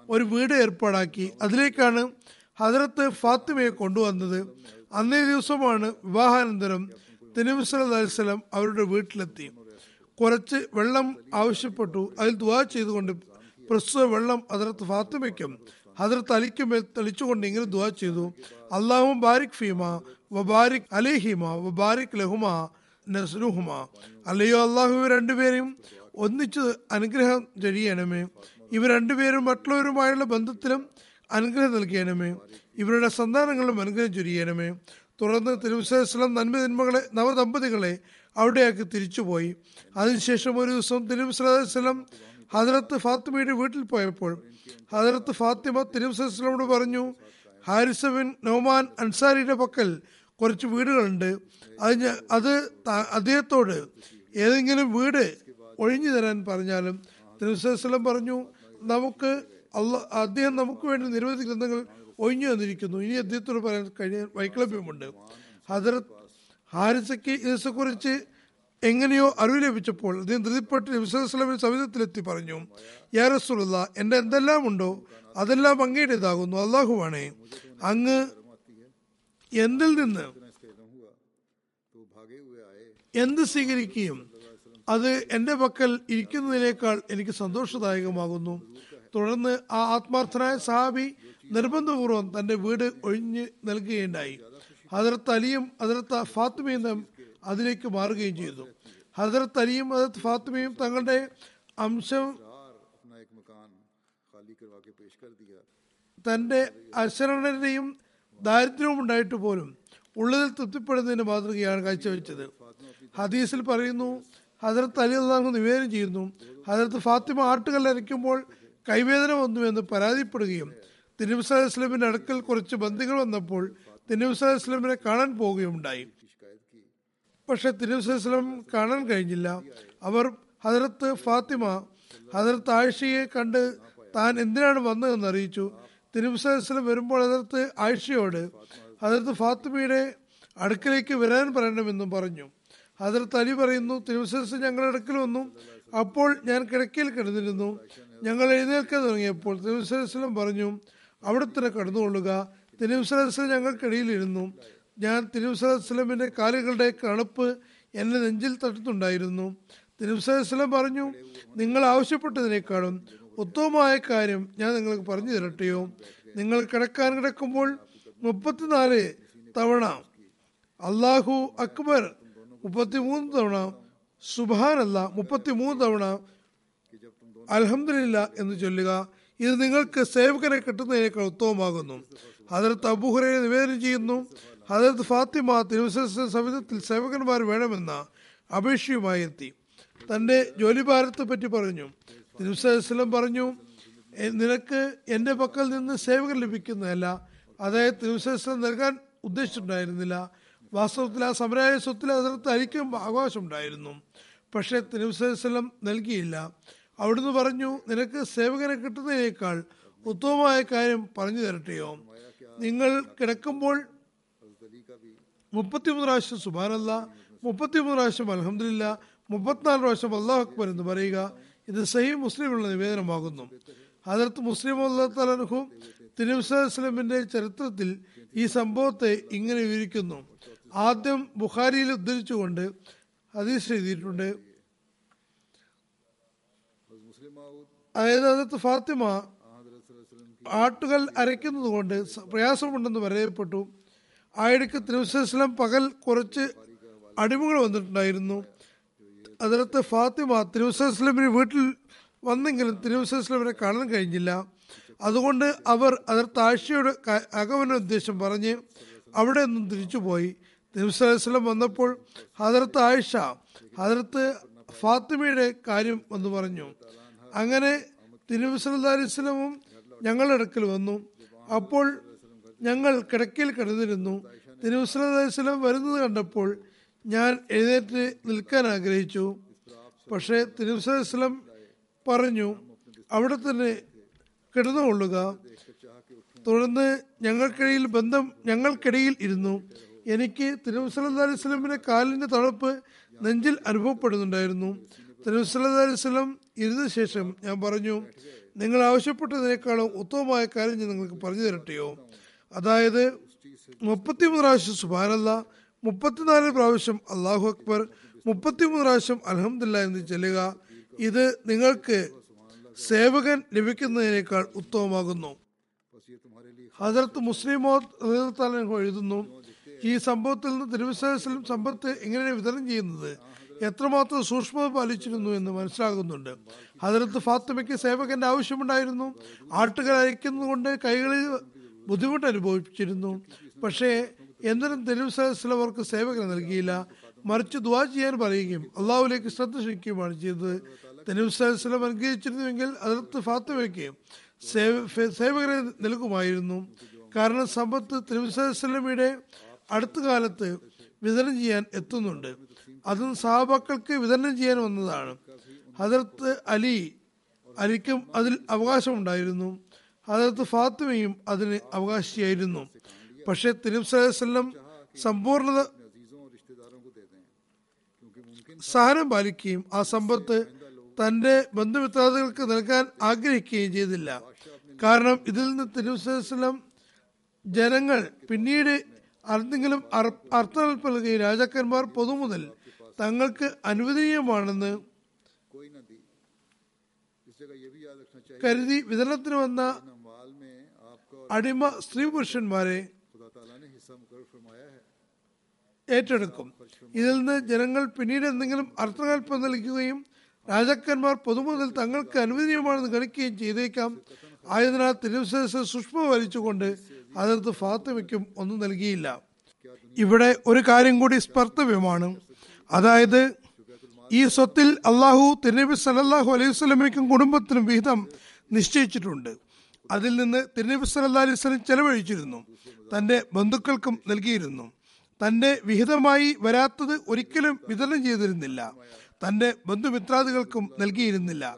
ഒരു വീട് ഏർപ്പാടാക്കി. അതിലേക്കാണ് ഹജറത്ത് ഫാത്തിമയെ കൊണ്ടുവന്നത്. അന്നേ ദിവസമാണ് വിവാഹാനന്തരം. സല്ലല്ലാഹു അവരുടെ വീട്ടിലെത്തി. കുറച്ച് വെള്ളം ആവശ്യപ്പെട്ടു. അതിൽ ദുവാ ചെയ്തുകൊണ്ട് പ്രസ്തുത വെള്ളം ഹജറത്ത് ഫാത്തിമയ്ക്കും ഹജറത്ത് അലിക്കും തെളിച്ചുകൊണ്ട് ഇങ്ങനെ ദുവാ ചെയ്തു. അള്ളാഹു ബാരിക് ഫീമ വബാരിക് അലേഹിമ വബാരിക് ലഹുമ നസ്രുഹുമ. അല്ലയോ അള്ളാഹു രണ്ടുപേരെയും ഒന്നിച്ച് അനുഗ്രഹം ചെയ്യണമേ ഇവർ രണ്ടുപേരും മറ്റുള്ളവരുമായുള്ള ബന്ധത്തിലും അനുഗ്രഹം നൽകിയണമേ. ഇവരുടെ സന്താനങ്ങളിലും അനുഗ്രഹം ചൊരിയണമേ. തുടർന്ന് തിരുവസ്ലം നന്മ നന്മകളെ നവദമ്പതികളെ അവിടെയാക്കി തിരിച്ചുപോയി. അതിനുശേഷം ഒരു ദിവസം തിരുവസ്ലം ഹജറത്ത് ഫാത്തിമയുടെ വീട്ടിൽ പോയപ്പോൾ ഹജറത്ത് ഫാത്തിമ തിരുവസ്ലമോട് പറഞ്ഞു ഹാരിസബിൻ നൗമാൻ അൻസാരിയുടെ പക്കൽ കുറച്ച് വീടുകളുണ്ട്. അത് അത് അദ്ദേഹത്തോട് ഏതെങ്കിലും വീട് ഒഴിഞ്ഞു തരാൻ പറഞ്ഞാലും തിരുവസ്ലം പറഞ്ഞു നമുക്ക് അല്ല അദ്ദേഹം നമുക്ക് വേണ്ടി നിരവധി ഗ്രന്ഥങ്ങൾ ഒഴിഞ്ഞു വന്നിരിക്കുന്നു ഇനി അദ്ദേഹത്തോട് പറയാൻ കഴിയാൻ വൈക്ലഭ്യമുണ്ട് ഹജറത്ത് ഹാരിസയ്ക്ക് ഇതിനെക്കുറിച്ച് എങ്ങനെയോ അറിവ് ലഭിച്ചപ്പോൾ അദ്ദേഹം ധൃതിപ്പെട്ട് നബിസ്വലമിന് സവിധത്തിലെത്തി പറഞ്ഞു യാ റസൂലുള്ള എന്റെ എന്തെല്ലാം ഉണ്ടോ അതെല്ലാം അങ്ങയുടേതാകുന്നു അള്ളാഹുവാണേ അങ്ങ് എന്തിൽ നിന്ന്? എന്ത് സ്വീകരിക്കുകയും അത് എന്റെ പക്കൽ ഇരിക്കുന്നതിനേക്കാൾ എനിക്ക് സന്തോഷദായകമാകുന്നു. തുടർന്ന് ആ ആത്മാർത്ഥനായ സഹാബി നിർബന്ധപൂർവം തന്റെ വീട് ഒഴിഞ്ഞ് നൽകുകയുണ്ടായി. ഹദർത്ത് അലിയും ഹദർത്ത് ഫാത്തിമയും അതിലേക്ക് മാറുകയും ചെയ്തു. ഹദർത്ത് അലിയും ഹദർത്ത് ഫാത്തിമയും തങ്ങളുടെ അംശം തന്റെ അശരണരുടെയും ദാരിദ്ര്യവുമുണ്ടായിട്ട് പോലും ഉള്ളതിൽ തൃപ്തിപ്പെടുന്നതിന്റെ മാതൃകയാണ് കാഴ്ചവെച്ചത്. ഹദീസിൽ പറയുന്നു ഹജരത്ത് അലി അള്ളാഹു നിവേദനം ചെയ്യുന്നു ഹജരത്ത് ഫാത്തിമ ആട്ടുകല്ലരയ്ക്കുമ്പോൾ കൈവേദന വന്നു എന്ന് പരാതിപ്പെടുകയും തിരുനബി സലഹ് അടുക്കൽ കുറച്ച് ബന്ധികൾ വന്നപ്പോൾ തിരുനബി സലഹ് ഇസ്ലാമിനെ കാണാൻ പോവുകയുണ്ടായി പക്ഷെ തിരുനബി കാണാൻ കഴിഞ്ഞില്ല. അവർ ഹജരത്ത് ഫാത്തിമ ഹജരത്ത് ആയിഷയെ കണ്ട് താൻ എന്തിനാണ് വന്നതെന്ന് അറിയിച്ചു. തിരുവസ്ലം വരുമ്പോൾ അതിർത്ത് ആയിഷയോട് അതിർത്ത് ഫാത്തിമയുടെ അടുക്കലേക്ക് വരാൻ പറയണമെന്നും പറഞ്ഞു. അതിർത്ത് അലി പറയുന്നു തിരുവസ്ലം ഞങ്ങളുടെ അടുക്കൽ വന്നു. അപ്പോൾ ഞാൻ കിടക്കയിൽ കിടന്നിരുന്നു. ഞങ്ങൾ എഴുന്നേൽക്കാൻ തുടങ്ങിയപ്പോൾ തിരുവസ്ലം പറഞ്ഞു അവിടെ തന്നെ കടന്നുകൊള്ളുക തിരുവസ്ലം ഞങ്ങൾക്കിടയിലിരുന്നു ഞാൻ തിരുവസ്ലമിന്റെ കാലുകളുടെ കണുപ്പ് എന്നെ നെഞ്ചിൽ തട്ടുന്നുണ്ടായിരുന്നു. തിരുവസ്ലം പറഞ്ഞു നിങ്ങൾ ആവശ്യപ്പെട്ടതിനേക്കാളും ഉത്തമമായ കാര്യം ഞാൻ നിങ്ങൾക്ക് പറഞ്ഞു തരട്ടെയോ? നിങ്ങൾ കിടക്കാൻ കിടക്കുമ്പോൾ മുപ്പത്തിനാല് തവണ അള്ളാഹു അക്ബർ മുപ്പത്തിമൂന്ന് തവണ സുബാനല്ല മുപ്പത്തിമൂന്ന് തവണ അലഹമില്ല എന്ന് ചൊല്ലുക. ഇത് നിങ്ങൾക്ക് സേവകനെ കിട്ടുന്നതിനേക്കാൾ ഉത്തമമാകുന്നു. ഹജറത്ത് അബുഹുറയെ നിവേദനം ചെയ്യുന്നു. ഹജറത്ത് ഫാത്തിമ തിരുവസ സമിതത്തിൽ സേവകന്മാർ വേണമെന്ന അപേക്ഷയുമായി എത്തി. തന്റെ ജോലിഭാരത്തെ പറ്റി പറഞ്ഞു. തിരുവസ്ലം പറഞ്ഞു നിനക്ക് എന്റെ പക്കൽ നിന്ന് സേവകർ ലഭിക്കുന്നതല്ല. അതായത് തിരുസലം നൽകാൻ ഉദ്ദേശിച്ചിട്ടുണ്ടായിരുന്നില്ല. വാസ്തവത്തിൽ ആ സമരായ സ്വത്തിൽ അതിർത്ത് അരിക്കും അവകാശമുണ്ടായിരുന്നു പക്ഷേ തിരുവസലം നൽകിയില്ല. അവിടുന്ന് പറഞ്ഞു നിനക്ക് സേവകനെ കിട്ടുന്നതിനേക്കാൾ ഉത്തമമായ കാര്യം പറഞ്ഞു തരട്ടെയോ? നിങ്ങൾ കിടക്കുമ്പോൾ മുപ്പത്തിമൂന്ന് പ്രാവശ്യം സുബാനല്ല മുപ്പത്തിമൂന്ന് പ്രാവശ്യം അലഹമില്ല മുപ്പത്തിനാല് പ്രാവശ്യം അള്ളാഹു അക്ബർ എന്ന് പറയുക. ഇത് സഹി മുസ്ലിമുള്ള നിവേദനമാകുന്നു. അതിർത്ത് മുസ്ലിം അള്ളാഹും തിരുവസ്ലമിന്റെ ചരിത്രത്തിൽ ഈ സംഭവത്തെ ഇങ്ങനെ വിവരിക്കുന്നു. ആദ്യം ബുഖാരിയിൽ ഉദ്ധരിച്ചുകൊണ്ട് ഹദീസ് എഴുതിയിട്ടുണ്ട്. അതായത് അതിർത്ത് ഫാത്തിമ ആട്ടുകൾ അരയ്ക്കുന്നത് കൊണ്ട് പ്രയാസമുണ്ടെന്ന് പറയപ്പെട്ടു. ആയിടക്ക് തിരുവസ്ലം പകൽ കുറച്ച് അടിമകൾ വന്നിട്ടുണ്ടായിരുന്നു. അതിനകത്ത് ഫാത്തിമ തിരുവസ്ലമിന് വീട്ടിൽ വന്നെങ്കിലും തിരുവസ്ലമിനെ കാണാൻ കഴിഞ്ഞില്ല. അതുകൊണ്ട് അവർ അതിർത്ത് ആഴ്ചയുടെ അകമന ഉദ്ദേശം പറഞ്ഞ് അവിടെ നിന്നും തിരിച്ചുപോയി തിരുവസ്ലം വന്നപ്പോൾ ഹജറത്ത് ആയിഷ ഹജറത്ത് ഫാത്തിമയുടെ കാര്യം എന്ന് പറഞ്ഞു. അങ്ങനെ തിരുവസ്ലാസ്ലമും ഞങ്ങളുടെ അടുക്കൽ വന്നു. അപ്പോൾ ഞങ്ങൾ കിടക്കയിൽ കിടന്നിരുന്നു. തിരുവസ്ലാസ്ലം വരുന്നത് കണ്ടപ്പോൾ ഞാൻ എഴുന്നേറ്റ് നിൽക്കാൻ ആഗ്രഹിച്ചു. പക്ഷേ തിരുവസ്ലം പറഞ്ഞു അവിടെ തന്നെ കിടന്നുകൊള്ളുക. തുടർന്ന് ഞങ്ങൾക്കിടയിൽ ബന്ധം ഞങ്ങൾക്കിടയിൽ ഇരുന്നു. എനിക്ക് തിരുവസല്ലാ അലിസ്ലമിന്റെ കാലിന്റെ തണുപ്പ് നെഞ്ചിൽ അനുഭവപ്പെടുന്നുണ്ടായിരുന്നു. തിരുവസല്ലാ അലിസ്ലം ഇരുന്ന ശേഷം ഞാൻ പറഞ്ഞു നിങ്ങൾ ആവശ്യപ്പെട്ടതിനേക്കാളും ഉത്തമമായ കാര്യം ഞാൻ നിങ്ങൾക്ക് പറഞ്ഞു തരട്ടെയോ? അതായത് മുപ്പത്തിമൂന്ന് പ്രാവശ്യം സുബാനല്ല മുപ്പത്തിനാല് പ്രാവശ്യം അള്ളാഹു അക്ബർ മുപ്പത്തിമൂന്ന് പ്രാവശ്യം അലഹമില്ല എന്ന് ചെല്ലുക ഇത് നിങ്ങൾക്ക് സേവകൻ ലഭിക്കുന്നതിനേക്കാൾ ഉത്തമമാകുന്നു. ഹജറത്ത് മുസ്ലിം എഴുതുന്നു ഈ സംഭവത്തിൽ നിന്ന് തിരുവിശേഷം സമ്പത്ത് എങ്ങനെയാണ് വിതരണം ചെയ്യുന്നത്? എത്രമാത്രം സൂക്ഷ്മത പാലിച്ചിരുന്നു എന്ന് മനസ്സിലാകുന്നുണ്ട്. ഹജറത്ത് ഫാത്തിമയ്ക്ക് സേവകന്റെ ആവശ്യമുണ്ടായിരുന്നു ആട്ടുകൾ അയക്കുന്നതുകൊണ്ട് കൈകളിൽ ബുദ്ധിമുട്ട് അനുഭവിച്ചിരുന്നു. പക്ഷേ എന്തിനും തെരുവ് അവർക്ക് സേവകനെ നൽകിയില്ല. മറിച്ച് ദുവാ ചെയ്യാൻ പറയുകയും അള്ളാഹുലേക്ക് ശ്രദ്ധ ക്ഷണിക്കുകയുമാണ് ചെയ്തത്. തിരുവിശ്വാസം അനുഗ്രഹിച്ചിരുന്നുവെങ്കിൽ അതിർത്ത് ഫാത്തിമയ്ക്ക് സേവ- സേവകരെ നൽകുമായിരുന്നു. കാരണം സമ്പത്ത് തിരുവസലമിയുടെ അടുത്ത കാലത്ത് വിതരണം ചെയ്യാൻ എത്തുന്നുണ്ട്. അതും സഹാബാക്കൾക്ക് വിതരണം ചെയ്യാൻ വന്നതാണ്. ഹജറത്ത് അലി അലിക്കും അതിൽ അവകാശമുണ്ടായിരുന്നു. ഹജറത്ത് ഫാത്തിമയും അതിന് അവകാശിയായിരുന്നു. പക്ഷേ തിരുവസ്ലം സമ്പൂർണത സഹനം പാലിക്കുകയും ആ സമ്പത്ത് തന്റെ ബന്ധുമിത്രാദികൾക്ക് നൽകാൻ ആഗ്രഹിക്കുകയും ചെയ്തില്ല. കാരണം ഇതിൽ നിന്ന് തിരുവസ്ലം ജനങ്ങൾ പിന്നീട് എന്തെങ്കിലും അർത്ഥം നൽകുകയും രാജാക്കന്മാർ പൊതുമുതൽ തങ്ങൾക്ക് അനുവദനീയമാണെന്ന് കരുതി വിതരണത്തിന് വന്ന അടിമ സ്ത്രീ പുരുഷന്മാരെ ഏറ്റെടുക്കും. ഇതിൽ നിന്ന് ജനങ്ങൾ പിന്നീട് എന്തെങ്കിലും അർത്ഥകൽപ്പം നൽകുകയും രാജാക്കന്മാർ പൊതുമുതൽ തങ്ങൾക്ക് അനുവദനീയമാണെന്ന് ഗണിക്കുകയും ചെയ്തേക്കാം. ആയതിനാൽ തിരുവശേഷം സൂക്ഷ്മ വലിച്ചുകൊണ്ട് അതിർത്ത് ഫാത്തിമയ്ക്കും ഒന്നും നൽകിയില്ല. ഇവിടെ ഒരു കാര്യം കൂടി സ്പർത്തവ്യമാണ്. അതായത് ഈ സ്വത്തിൽ അള്ളാഹു തിരുനബി സലല്ലാഹു അലൈഹി സ്വലമയ്ക്കും കുടുംബത്തിനും വിഹിതം നിശ്ചയിച്ചിട്ടുണ്ട്. അതിൽ നിന്ന് തിരുനബി സലല്ലാ അലൈഹി സ്വലം ചെലവഴിച്ചിരുന്നു. തന്റെ ബന്ധുക്കൾക്കും നൽകിയിരുന്നു. തന്റെ വിഹിതമായി വരാത്തത് ഒരിക്കലും വിതരണം ചെയ്തിരുന്നില്ല. തന്റെ ബന്ധുമിത്രാദികൾക്കും നൽകിയിരുന്നില്ല.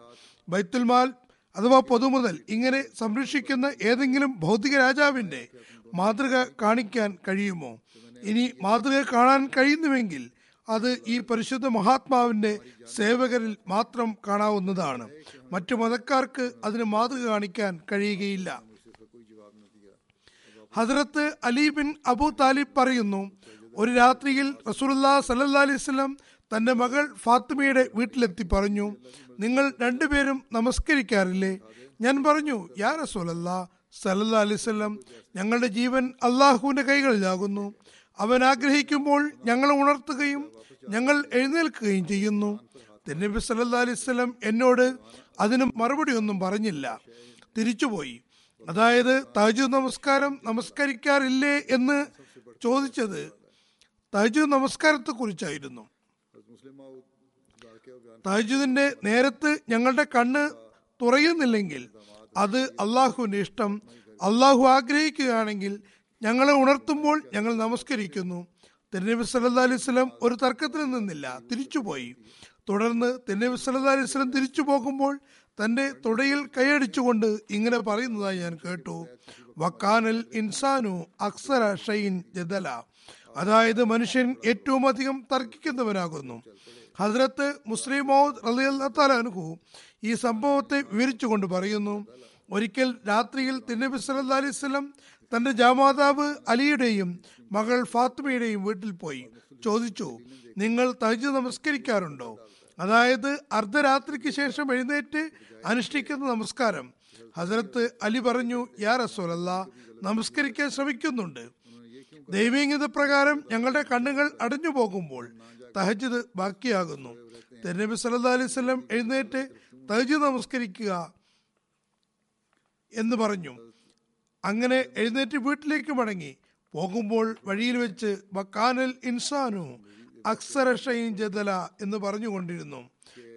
ബൈത്തുൽമാൽ അഥവാ പൊതുമുതൽ ഇങ്ങനെ സംരക്ഷിക്കുന്ന ഏതെങ്കിലും ഭൗതിക രാജാവിന്റെ മാതൃക കാണിക്കാൻ കഴിയുമോ? ഇനി മാതൃക കാണാൻ കഴിയുന്നുവെങ്കിൽ അത് ഈ പരിശുദ്ധ മഹാത്മാവിന്റെ സേവകരിൽ മാത്രം കാണാവുന്നതാണ്. മറ്റു മതക്കാർക്ക് അതിന് മാതൃക കാണിക്കാൻ കഴിയുകയില്ല. ഹസ്രത്ത് അലി ബിൻ അബു താലിബ് പറയുന്നു ഒരു രാത്രിയിൽ റസൂലുല്ലാ സല്ലല്ലാ അലൈഹി വസല്ലം തന്റെ മകൾ ഫാത്തിമയുടെ വീട്ടിലെത്തി പറഞ്ഞു നിങ്ങൾ രണ്ടുപേരും നമസ്കരിക്കാറില്ലേ? ഞാൻ പറഞ്ഞു യാ റസൂലല്ലാ സല്ലല്ലാ അലൈഹി വസല്ലം ഞങ്ങളുടെ ജീവൻ അള്ളാഹുവിന്റെ കൈകളിലാകുന്നു. അവൻ ആഗ്രഹിക്കുമ്പോൾ ഞങ്ങളെ ഉണർത്തുകയും ഞങ്ങൾ എഴുന്നേൽക്കുകയും ചെയ്യുന്നു. തിരുനബി സല്ലല്ലാ അലൈഹി വസല്ലം എന്നോട് അതിന് മറുപടി ഒന്നും പറഞ്ഞില്ല. തിരിച്ചുപോയി. അതായത് തജു നമസ്കാരം നമസ്കരിക്കാറില്ലേ എന്ന് ചോദിച്ചത് തജു നമസ്കാരത്തെ കുറിച്ചായിരുന്നു തഹജുദിന്റെ നേരത്ത് ഞങ്ങളുടെ കണ്ണ് തുറയുന്നില്ലെങ്കിൽ അത് അള്ളാഹുവിന്റെ ഇഷ്ടം. അള്ളാഹു ആഗ്രഹിക്കുകയാണെങ്കിൽ ഞങ്ങളെ ഉണർത്തുമ്പോൾ ഞങ്ങൾ നമസ്കരിക്കുന്നു. തിരുനബി സല്ലാ അലൈഹി സ്വലം ഒരു തർക്കത്തിന് നിന്നില്ല തിരിച്ചുപോയി. തുടർന്ന് തിരുനബി സല്ലാ അലൈഹി സ്വലം തിരിച്ചു പോകുമ്പോൾ തന്റെ തുടയിൽ കൈയടിച്ചുകൊണ്ട് ഇങ്ങനെ പറയുന്നതായി ഞാൻ കേട്ടു. വക്കാനൽ ഇൻസാനു അക്സര ഷൈൻ ജദല. അതായത് മനുഷ്യൻ ഏറ്റവും അധികം തർക്കിക്കുന്നവനാകുന്നു. ഹസ്രത്ത് മുസ്ലിം മൗദ് റലിയല്ലാഹു ഈ സംഭവത്തെ വിവരിച്ചുകൊണ്ട് പറയുന്നു ഒരിക്കൽ രാത്രിയിൽ തിന്നബി സല്ലാ അലൈഹി സ്വലം തന്റെ ജാമാതാവ് അലിയുടെയും മകൾ ഫാത്തിമയുടെയും വീട്ടിൽ പോയി. ചോദിച്ചു നിങ്ങൾ തഹജ് നമസ്കരിക്കാറുണ്ടോ? അതായത് അർദ്ധരാത്രിക്ക് ശേഷം എഴുന്നേറ്റ് അനുഷ്ഠിക്കുന്ന നമസ്കാരം. ഹസരത്ത് അലി പറഞ്ഞു യാ റസൂലല്ല നമസ്കരിക്കാൻ ശ്രമിക്കുന്നുണ്ട്. ദൈവീകത പ്രകാരം ഞങ്ങളുടെ കണ്ണുകൾ അടഞ്ഞു പോകുമ്പോൾ തഹജിദ് ബാക്കിയാകുന്നു. തിരുനബി സല്ലാ അലൈഹി സ്വലം എഴുന്നേറ്റ് തഹജിദ് നമസ്കരിക്കുക എന്ന് പറഞ്ഞു. അങ്ങനെ എഴുന്നേറ്റ് വീട്ടിലേക്ക് മടങ്ങി. പോകുമ്പോൾ വഴിയിൽ വെച്ച് വക്കാനൽ ഇൻസാനു അക്സരക്ഷയും ജദല എന്ന് പറഞ്ഞുകൊണ്ടിരുന്നു.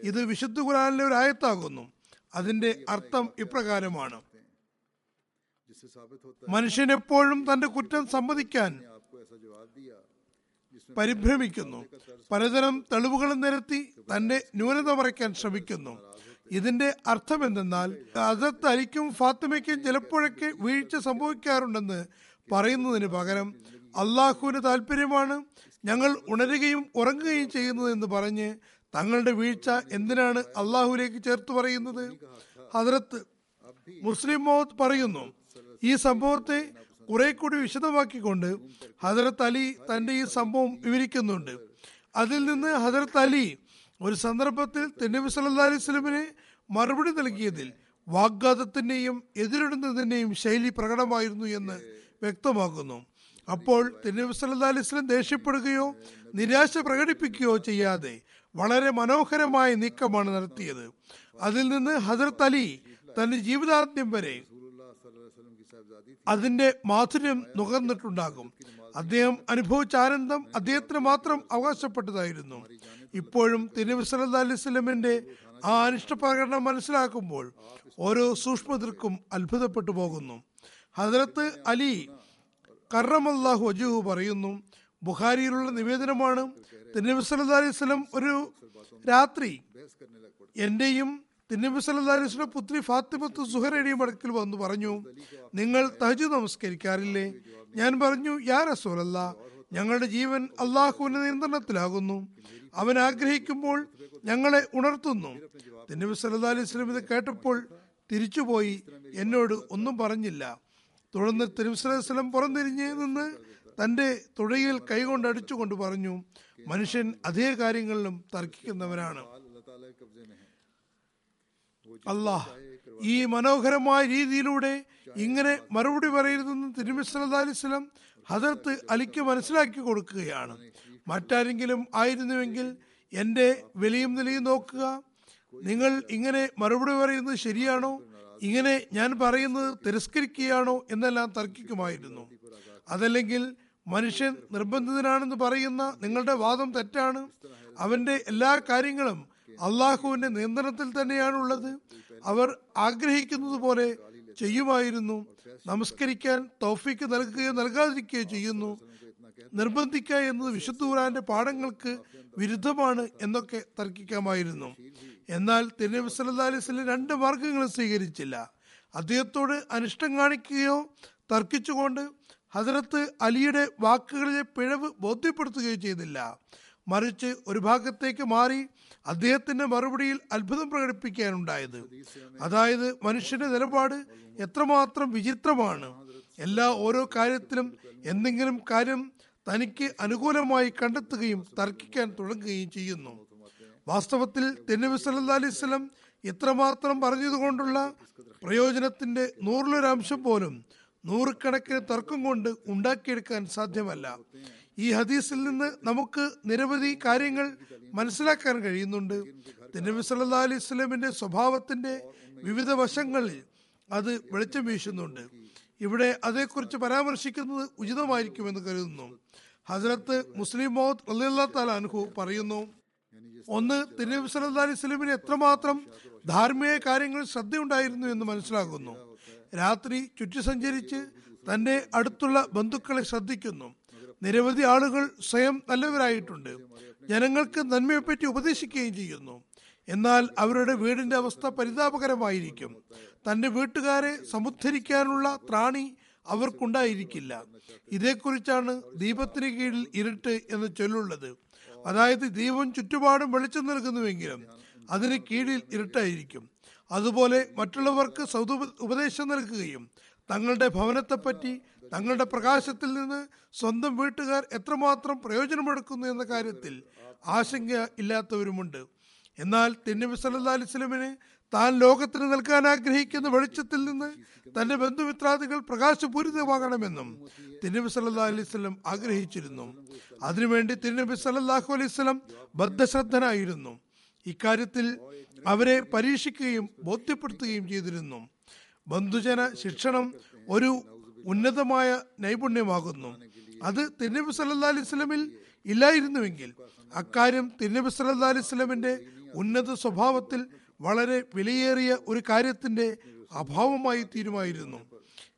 ഇത് വിശുദ്ധ ഖുറാനിലെ ഒരു ആയത്താകുന്നു. അതിന്റെ അർത്ഥം ഇപ്രകാരമാണ്. മനുഷ്യൻ എപ്പോഴും തന്റെ കുറ്റം സമ്മതിക്കാൻ പരിഭ്രമിക്കുന്നു. പലതരം തെളിവുകൾ നിരത്തി തന്റെ ന്യൂനത മറയ്ക്കാൻ ശ്രമിക്കുന്നു. ഇതിന്റെ അർത്ഥം എന്തെന്നാൽ അസത്ത് അലിക്കും ഫാത്തിമയ്ക്കും ചിലപ്പോഴൊക്കെ വീഴ്ച സംഭവിക്കാറുണ്ടെന്ന് പറയുന്നതിന് പകരം അള്ളാഹുവിന് താല്പര്യമാണ് ഞങ്ങൾ ഉണരുകയും ഉറങ്ങുകയും ചെയ്യുന്നത് എന്ന് പറഞ്ഞ് തങ്ങളുടെ വീഴ്ച എന്തിനാണ് അള്ളാഹുലേക്ക് ചേർത്ത് പറയുന്നത്? ഹദ്രത്ത് മുസ്ലിം മോത്ത് പറയുന്നു ഈ സംഭവത്തെ കുറെ കൂടി വിശദമാക്കിക്കൊണ്ട് ഹജറത്ത് അലി തന്റെ ഈ സംഭവം വിവരിക്കുന്നുണ്ട്. അതിൽ നിന്ന് ഹജറത്ത് അലി ഒരു സന്ദർഭത്തിൽ തെന്നബി സല്ലാ അലൈഹി സ്വലമിന് മറുപടി നൽകിയതിൽ വാഗ്വാദത്തിന്റെയും എതിരിടുന്നതിന്റെയും ശൈലി പ്രകടമായിരുന്നു എന്ന് വ്യക്തമാക്കുന്നു. അപ്പോൾ തിരുനബി സല്ലാ ദേഷ്യപ്പെടുകയോ നിരാശ പ്രകടിപ്പിക്കുകയോ ചെയ്യാതെ വളരെ മനോഹരമായ നീക്കമാണ് നടത്തിയത്. അതിൽ നിന്ന് ഹസരത് അലി തന്റെ ജീവിതാർത്ഥ്യം വരെ അതിന്റെ മാധുര്യം നുകർന്നിട്ടുണ്ടാകും. അദ്ദേഹം അനുഭവിച്ച ആനന്ദം അദ്ദേഹത്തിന് മാത്രം അവകാശപ്പെട്ടതായിരുന്നു. ഇപ്പോഴും തിരുനബി സല്ലാ അലൈവലമിന്റെ ആ അനിഷ്ട പ്രകടനം മനസ്സിലാക്കുമ്പോൾ ഓരോ സൂക്ഷ്മതർക്കും അത്ഭുതപ്പെട്ടു പോകുന്നു. ഹജറത്ത് അലി കറമല്ലാഹു വജുഹു പറയുന്നു. ബുഖാരിയിലുള്ള നിവേദനമാണ്. തിന്നബി സല്ലാ അലൈഹി സ്വലം ഒരു രാത്രി എന്റെയും തിന്നബി സല്ലാ അലൈഹി സ്വലം പുത്രി ഫാത്തിമത്ത് സുഹറയുടെയും അടുക്കൽ വന്ന് പറഞ്ഞു നിങ്ങൾ തഹജു നമസ്കരിക്കാറില്ലേ? ഞാൻ പറഞ്ഞു യാ റസൂലല്ല ഞങ്ങളുടെ ജീവൻ അള്ളാഹുവിന്റെ നിയന്ത്രണത്തിലാകുന്നു. അവൻ ആഗ്രഹിക്കുമ്പോൾ ഞങ്ങളെ ഉണർത്തുന്നു. തിന്നബി സല്ലാ അലൈഹി സ്വലം ഇത് കേട്ടപ്പോൾ തിരിച്ചുപോയി എന്നോട് ഒന്നും പറഞ്ഞില്ല. തുടർന്ന് തിരുവസ്ലം പുറംതിരിഞ്ഞ് നിന്ന് തന്റെ തുഴയിൽ കൈകൊണ്ട് അടിച്ചുകൊണ്ട് പറഞ്ഞു മനുഷ്യൻ അതേ കാര്യങ്ങളിലും തർക്കിക്കുന്നവനാണ്. അല്ലാഹ് ഈ മനോഹരമായ രീതിയിലൂടെ ഇങ്ങനെ മറുപടി പറയരുതെന്ന് തിരുമിസ്ലത് ഹദർത്ത് അലിക്ക് മനസ്സിലാക്കി കൊടുക്കുകയാണ്. മറ്റാരെങ്കിലും ആയിരുന്നുവെങ്കിൽ എന്റെ വിലയും നിലയും നോക്കുക. നിങ്ങൾ ഇങ്ങനെ മറുപടി പറയുന്നത് ശരിയാണോ? ഇങ്ങനെ ഞാൻ പറയുന്നത് തിരസ്കരിക്കുകയാണോ എന്നെല്ലാം തർക്കിക്കുമായിരുന്നു. അതല്ലെങ്കിൽ മനുഷ്യൻ നിർബന്ധിതനാണെന്ന് പറയുന്ന നിങ്ങളുടെ വാദം തെറ്റാണ്. അവന്റെ എല്ലാ കാര്യങ്ങളും അള്ളാഹുവിന്റെ നിയന്ത്രണത്തിൽ തന്നെയാണുള്ളത്. അവർ ആഗ്രഹിക്കുന്നത് പോലെ ചെയ്യുമായിരുന്നു. നമസ്കരിക്കാൻ തോഫിക്ക് നൽകുകയോ നൽകാതിരിക്കുകയോ ചെയ്യുന്നു. നിർബന്ധിക്കുക എന്നത് വിശുദ്ധ ഖുറാന്റെ പാഠങ്ങൾക്ക് വിരുദ്ധമാണ് എന്നൊക്കെ തർക്കിക്കാമായിരുന്നു. എന്നാൽ തിരുനബി സല്ലാ അലൈഹി രണ്ട് മാർഗങ്ങളും സ്വീകരിച്ചില്ല. അദ്ദേഹത്തോട് അനിഷ്ടം കാണിക്കുകയോ തർക്കിച്ചുകൊണ്ട് ഹസരത്ത് അലിയുടെ വാക്കുകളിലെ പിഴവ് ബോധ്യപ്പെടുത്തുകയോ ചെയ്തില്ല. മറിച്ച് ഒരു ഭാഗത്തേക്ക് മാറി അദ്ദേഹത്തിന്റെ മറുപടിയിൽ അത്ഭുതം പ്രകടിപ്പിക്കാനുണ്ടായത്. അതായത് മനുഷ്യന്റെ നിലപാട് എത്രമാത്രം വിചിത്രമാണ്. എല്ലാ ഓരോ കാര്യത്തിലും എന്തെങ്കിലും കാര്യം തനിക്ക് അനുകൂലമായി കണ്ടെത്തുകയും തർക്കിക്കാൻ തുടങ്ങുകയും ചെയ്യുന്നു. വാസ്തവത്തിൽ തെന്നബി സല്ല അലൈഹി വസല്ലം ഇത്രമാത്രം പറഞ്ഞതുകൊണ്ടുള്ള പ്രയോജനത്തിന്റെ നൂറിലൊരംശം പോലും നൂറുകണക്കിന് തർക്കം കൊണ്ട് ഉണ്ടാക്കിയെടുക്കാൻ സാധ്യമല്ല. ഈ ഹദീസിൽ നിന്ന് നമുക്ക് നിരവധി കാര്യങ്ങൾ മനസ്സിലാക്കാൻ കഴിയുന്നുണ്ട്. തിരുനബി സല്ലാ അലൈഹി സ്വലമിന്റെ സ്വഭാവത്തിന്റെ വിവിധ വശങ്ങളിൽ അത് വെളിച്ചം വീശുന്നുണ്ട്. ഇവിടെ അതേക്കുറിച്ച് പരാമർശിക്കുന്നത് ഉചിതമായിരിക്കുമെന്ന് കരുതുന്നു. ഹസരത്ത് മുസ്ലിം മൗത്ത് റളിയല്ലാഹു താല അൻഹു പറയുന്നു ഒന്ന് തിരുനബി സല്ലല്ലാഹു അലൈഹി എത്രമാത്രം ധാർമ്മിക കാര്യങ്ങളിൽ ശ്രദ്ധയുണ്ടായിരുന്നു എന്ന് മനസ്സിലാകുന്നു രാത്രി ചുറ്റി സഞ്ചരിച്ച് തന്റെ അടുത്തുള്ള ബന്ധുക്കളെ ശ്രദ്ധിക്കുന്നു. നിരവധി ആളുകൾ സ്വയം നല്ലവരായിട്ടുണ്ട്. ജനങ്ങൾക്ക് നന്മയെപ്പറ്റി ഉപദേശിക്കുകയും ചെയ്യുന്നു. എന്നാൽ അവരുടെ വീടിന്റെ അവസ്ഥ പരിതാപകരമായിരിക്കും. തന്റെ വീട്ടുകാരെ സമുദ്ധരിക്കാനുള്ള ത്രാണി അവർക്കുണ്ടായിരിക്കില്ല. ഇതേക്കുറിച്ചാണ് ദീപത്തിന് കീഴിൽ ഇരുട്ട് എന്ന് ചൊല്ലുള്ളത്. അതായത് ദീപം ചുറ്റുപാടും വെളിച്ചം നൽകുന്നുവെങ്കിലും അതിന് കീഴിൽ ഇരുട്ടായിരിക്കും. അതുപോലെ മറ്റുള്ളവർക്ക് സൗദ ഉപദേശം നൽകുകയും തങ്ങളുടെ ഭവനത്തെപ്പറ്റി തങ്ങളുടെ പ്രകാശത്തിൽ നിന്ന് സ്വന്തം വീട്ടുകാർ എത്രമാത്രം പ്രയോജനമെടുക്കുന്നു എന്ന കാര്യത്തിൽ ആശങ്ക ഇല്ലാത്തവരുമുണ്ട്. എന്നാൽ തിന്നബി സല്ലാ അലിസ്ലമിന് താൻ ലോകത്തിന് നൽകാൻ ആഗ്രഹിക്കുന്ന വെളിച്ചത്തിൽ നിന്ന് തന്റെ ബന്ധുമിത്രാദികൾ പ്രകാശപൂരിതമാകണമെന്നും തിരുനബി സല്ലാ അലൈവല്ലം ആഗ്രഹിച്ചിരുന്നു. അതിനുവേണ്ടി തിരുനബി സല്ലാഹു അലൈവല്ലം ബദ്ധശ്രദ്ധനായിരുന്നു. ഇക്കാര്യത്തിൽ അവരെ പരീക്ഷിക്കുകയും ബോധ്യപ്പെടുത്തുകയും ചെയ്തിരുന്നു. ബന്ധുജന ശിക്ഷണം ഒരു ഉന്നതമായ നൈപുണ്യമാകുന്നു. അത് തിരുനബി സല്ലാ അലൈവലമിൽ ഇല്ലായിരുന്നുവെങ്കിൽ അക്കാര്യം തിരുനബി സല്ലാ അലൈവലമിന്റെ ഉന്നത സ്വഭാവത്തിൽ വളരെ വിലയേറിയ ഒരു കാര്യത്തിന്റെ അഭാവമായി തീരുമായിരുന്നു.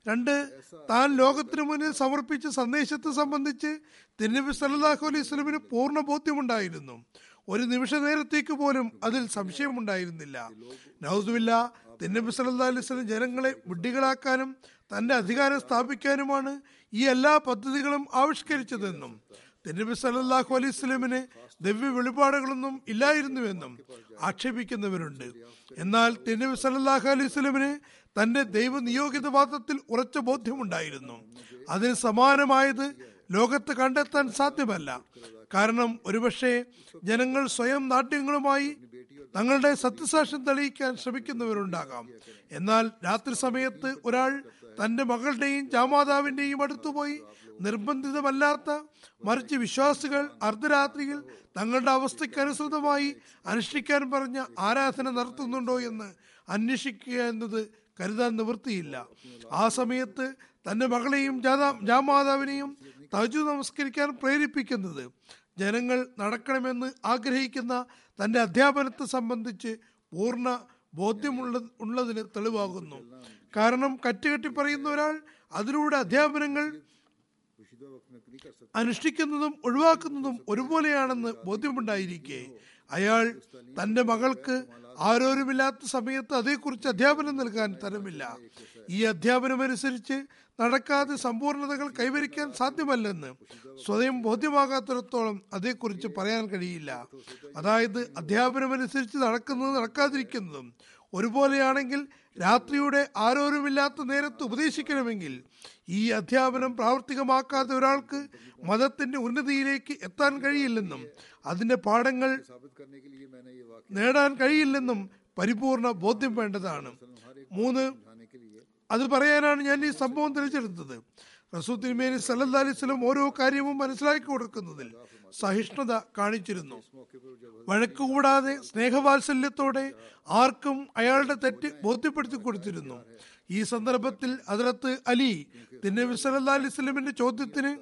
രണ്ട് താൻ ലോകത്തിനു മുന്നിൽ സമർപ്പിച്ച സന്ദേശത്തെ സംബന്ധിച്ച് തിരുനബി സല്ലാഹു അലൈഹി സ്വലമിന് പൂർണ ബോധ്യമുണ്ടായിരുന്നു. ഒരു നിമിഷ നേരത്തേക്ക് പോലും അതിൽ സംശയമുണ്ടായിരുന്നില്ല. നൗസുമില്ല തിരുനബി സല്ലാ അലൈഹി സ്വലം ജനങ്ങളെ വിഡ്ഢികളാക്കാനും തന്റെ അധികാരം സ്ഥാപിക്കാനുമാണ് ഈ എല്ലാ പദ്ധതികളും ആവിഷ്കരിച്ചതെന്നും തിരുനബി സല്ലാഹു അലൈഹി സ്വലമിന് ദിവ്യ വെളിപാടുകളൊന്നും ഇല്ലായിരുന്നുവെന്നും ആക്ഷേപിക്കുന്നവരുണ്ട്. എന്നാൽ തിരുനബി സല്ലാഹു അലൈഹി സ്വലമിന് തന്റെ ദൈവനിയോഗിതവാദത്തിൽ ഉറച്ച ബോധ്യമുണ്ടായിരുന്നു. അതിന് സമാനമായത് ലോകത്ത് കണ്ടെത്താൻ സാധ്യമല്ല. കാരണം ഒരുപക്ഷെ ജനങ്ങൾ സ്വയം നാട്യങ്ങളുമായി തങ്ങളുടെ സത്യസാക്ഷ്യം തെളിയിക്കാൻ ശ്രമിക്കുന്നവരുണ്ടാകാം. എന്നാൽ രാത്രി സമയത്ത് ഒരാൾ തന്റെ മകളുടെയും ജാമാതാവിന്റെയും അടുത്തുപോയി നിർബന്ധിതമല്ലാത്ത മറിച്ച് വിശ്വാസികൾ അർദ്ധരാത്രിയിൽ തങ്ങളുടെ അവസ്ഥയ്ക്കനുസൃതമായി അനുഷ്ഠിക്കാൻ പറഞ്ഞ ആരാധന നടത്തുന്നുണ്ടോ എന്ന് അന്വേഷിക്കുക എന്നത് കരുതാൻ നിവൃത്തിയില്ല. ആ സമയത്ത് തന്റെ മകളെയും ജാതാ ജാമാതാവിനെയും തജു നമസ്കരിക്കാൻ പ്രേരിപ്പിക്കുന്നത് ജനങ്ങൾ നടക്കണമെന്ന് ആഗ്രഹിക്കുന്ന തന്റെ അധ്യാപനത്തെ സംബന്ധിച്ച് പൂർണ ബോധ്യമുള്ള ഉള്ളതിന് തെളിവാകുന്നു. കാരണം കറ്റുകെട്ടി പറയുന്ന ഒരാൾ അതിലൂടെ അധ്യാപനങ്ങൾ അനുഷ്ഠിക്കുന്നതും ഒഴിവാക്കുന്നതും ഒരുപോലെയാണെന്ന് ബോധ്യമുണ്ടായിരിക്കെ. അയാൾ തന്റെ മകൾക്ക് ആരോരുമില്ലാത്ത സമയത്ത് അതേക്കുറിച്ച് അധ്യാപനം നൽകാൻ തരമില്ല. ഈ അധ്യാപനമനുസരിച്ച് നടക്കാതെ സമ്പൂർണതകൾ കൈവരിക്കാൻ സാധ്യമല്ലെന്ന് സ്വയം ബോധ്യമാകാത്തിടത്തോളം അതേക്കുറിച്ച് പറയാൻ കഴിയില്ല. അതായത് അധ്യാപനമനുസരിച്ച് നടക്കുന്നതും നടക്കാതിരിക്കുന്നതും ഒരുപോലെയാണെങ്കിൽ രാത്രിയുടെ ആരോരുമില്ലാത്ത നേരത്ത് ഉപദേശിക്കണമെങ്കിൽ ഈ അധ്യാപനം പ്രാവർത്തികമാക്കാത്ത ഒരാൾക്ക് മതത്തിന്റെ ഉന്നതിയിലേക്ക് എത്താൻ കഴിയില്ലെന്നും അതിന്റെ പാഠങ്ങൾ നേടാൻ കഴിയില്ലെന്നും പരിപൂർണ ബോധ്യം വേണ്ടതാണ്. മൂന്ന് അത് പറയാനാണ് ഞാൻ ഈ സംഭവം തിരഞ്ഞെടുത്തത്. റസൂ തിരുമേനി സല്ലല്ലാ ഓരോ കാര്യവും മനസ്സിലാക്കി കൊടുക്കുന്നതിൽ സഹിഷ്ണുത കാണിച്ചിരുന്നു. വഴക്ക് കൂടാതെ സ്നേഹവാത്സല്യത്തോടെ ആർക്കും അയാളുടെ തെറ്റ് ബോധ്യപ്പെടുത്തി കൊടുത്തിരുന്നു. ഈ സന്ദർഭത്തിൽ അതിലത്ത് അലി തിന്നബി സല്ലല്ലാ അലൈഹി സ്വലമിന്റെ ചോദ്യത്തിന്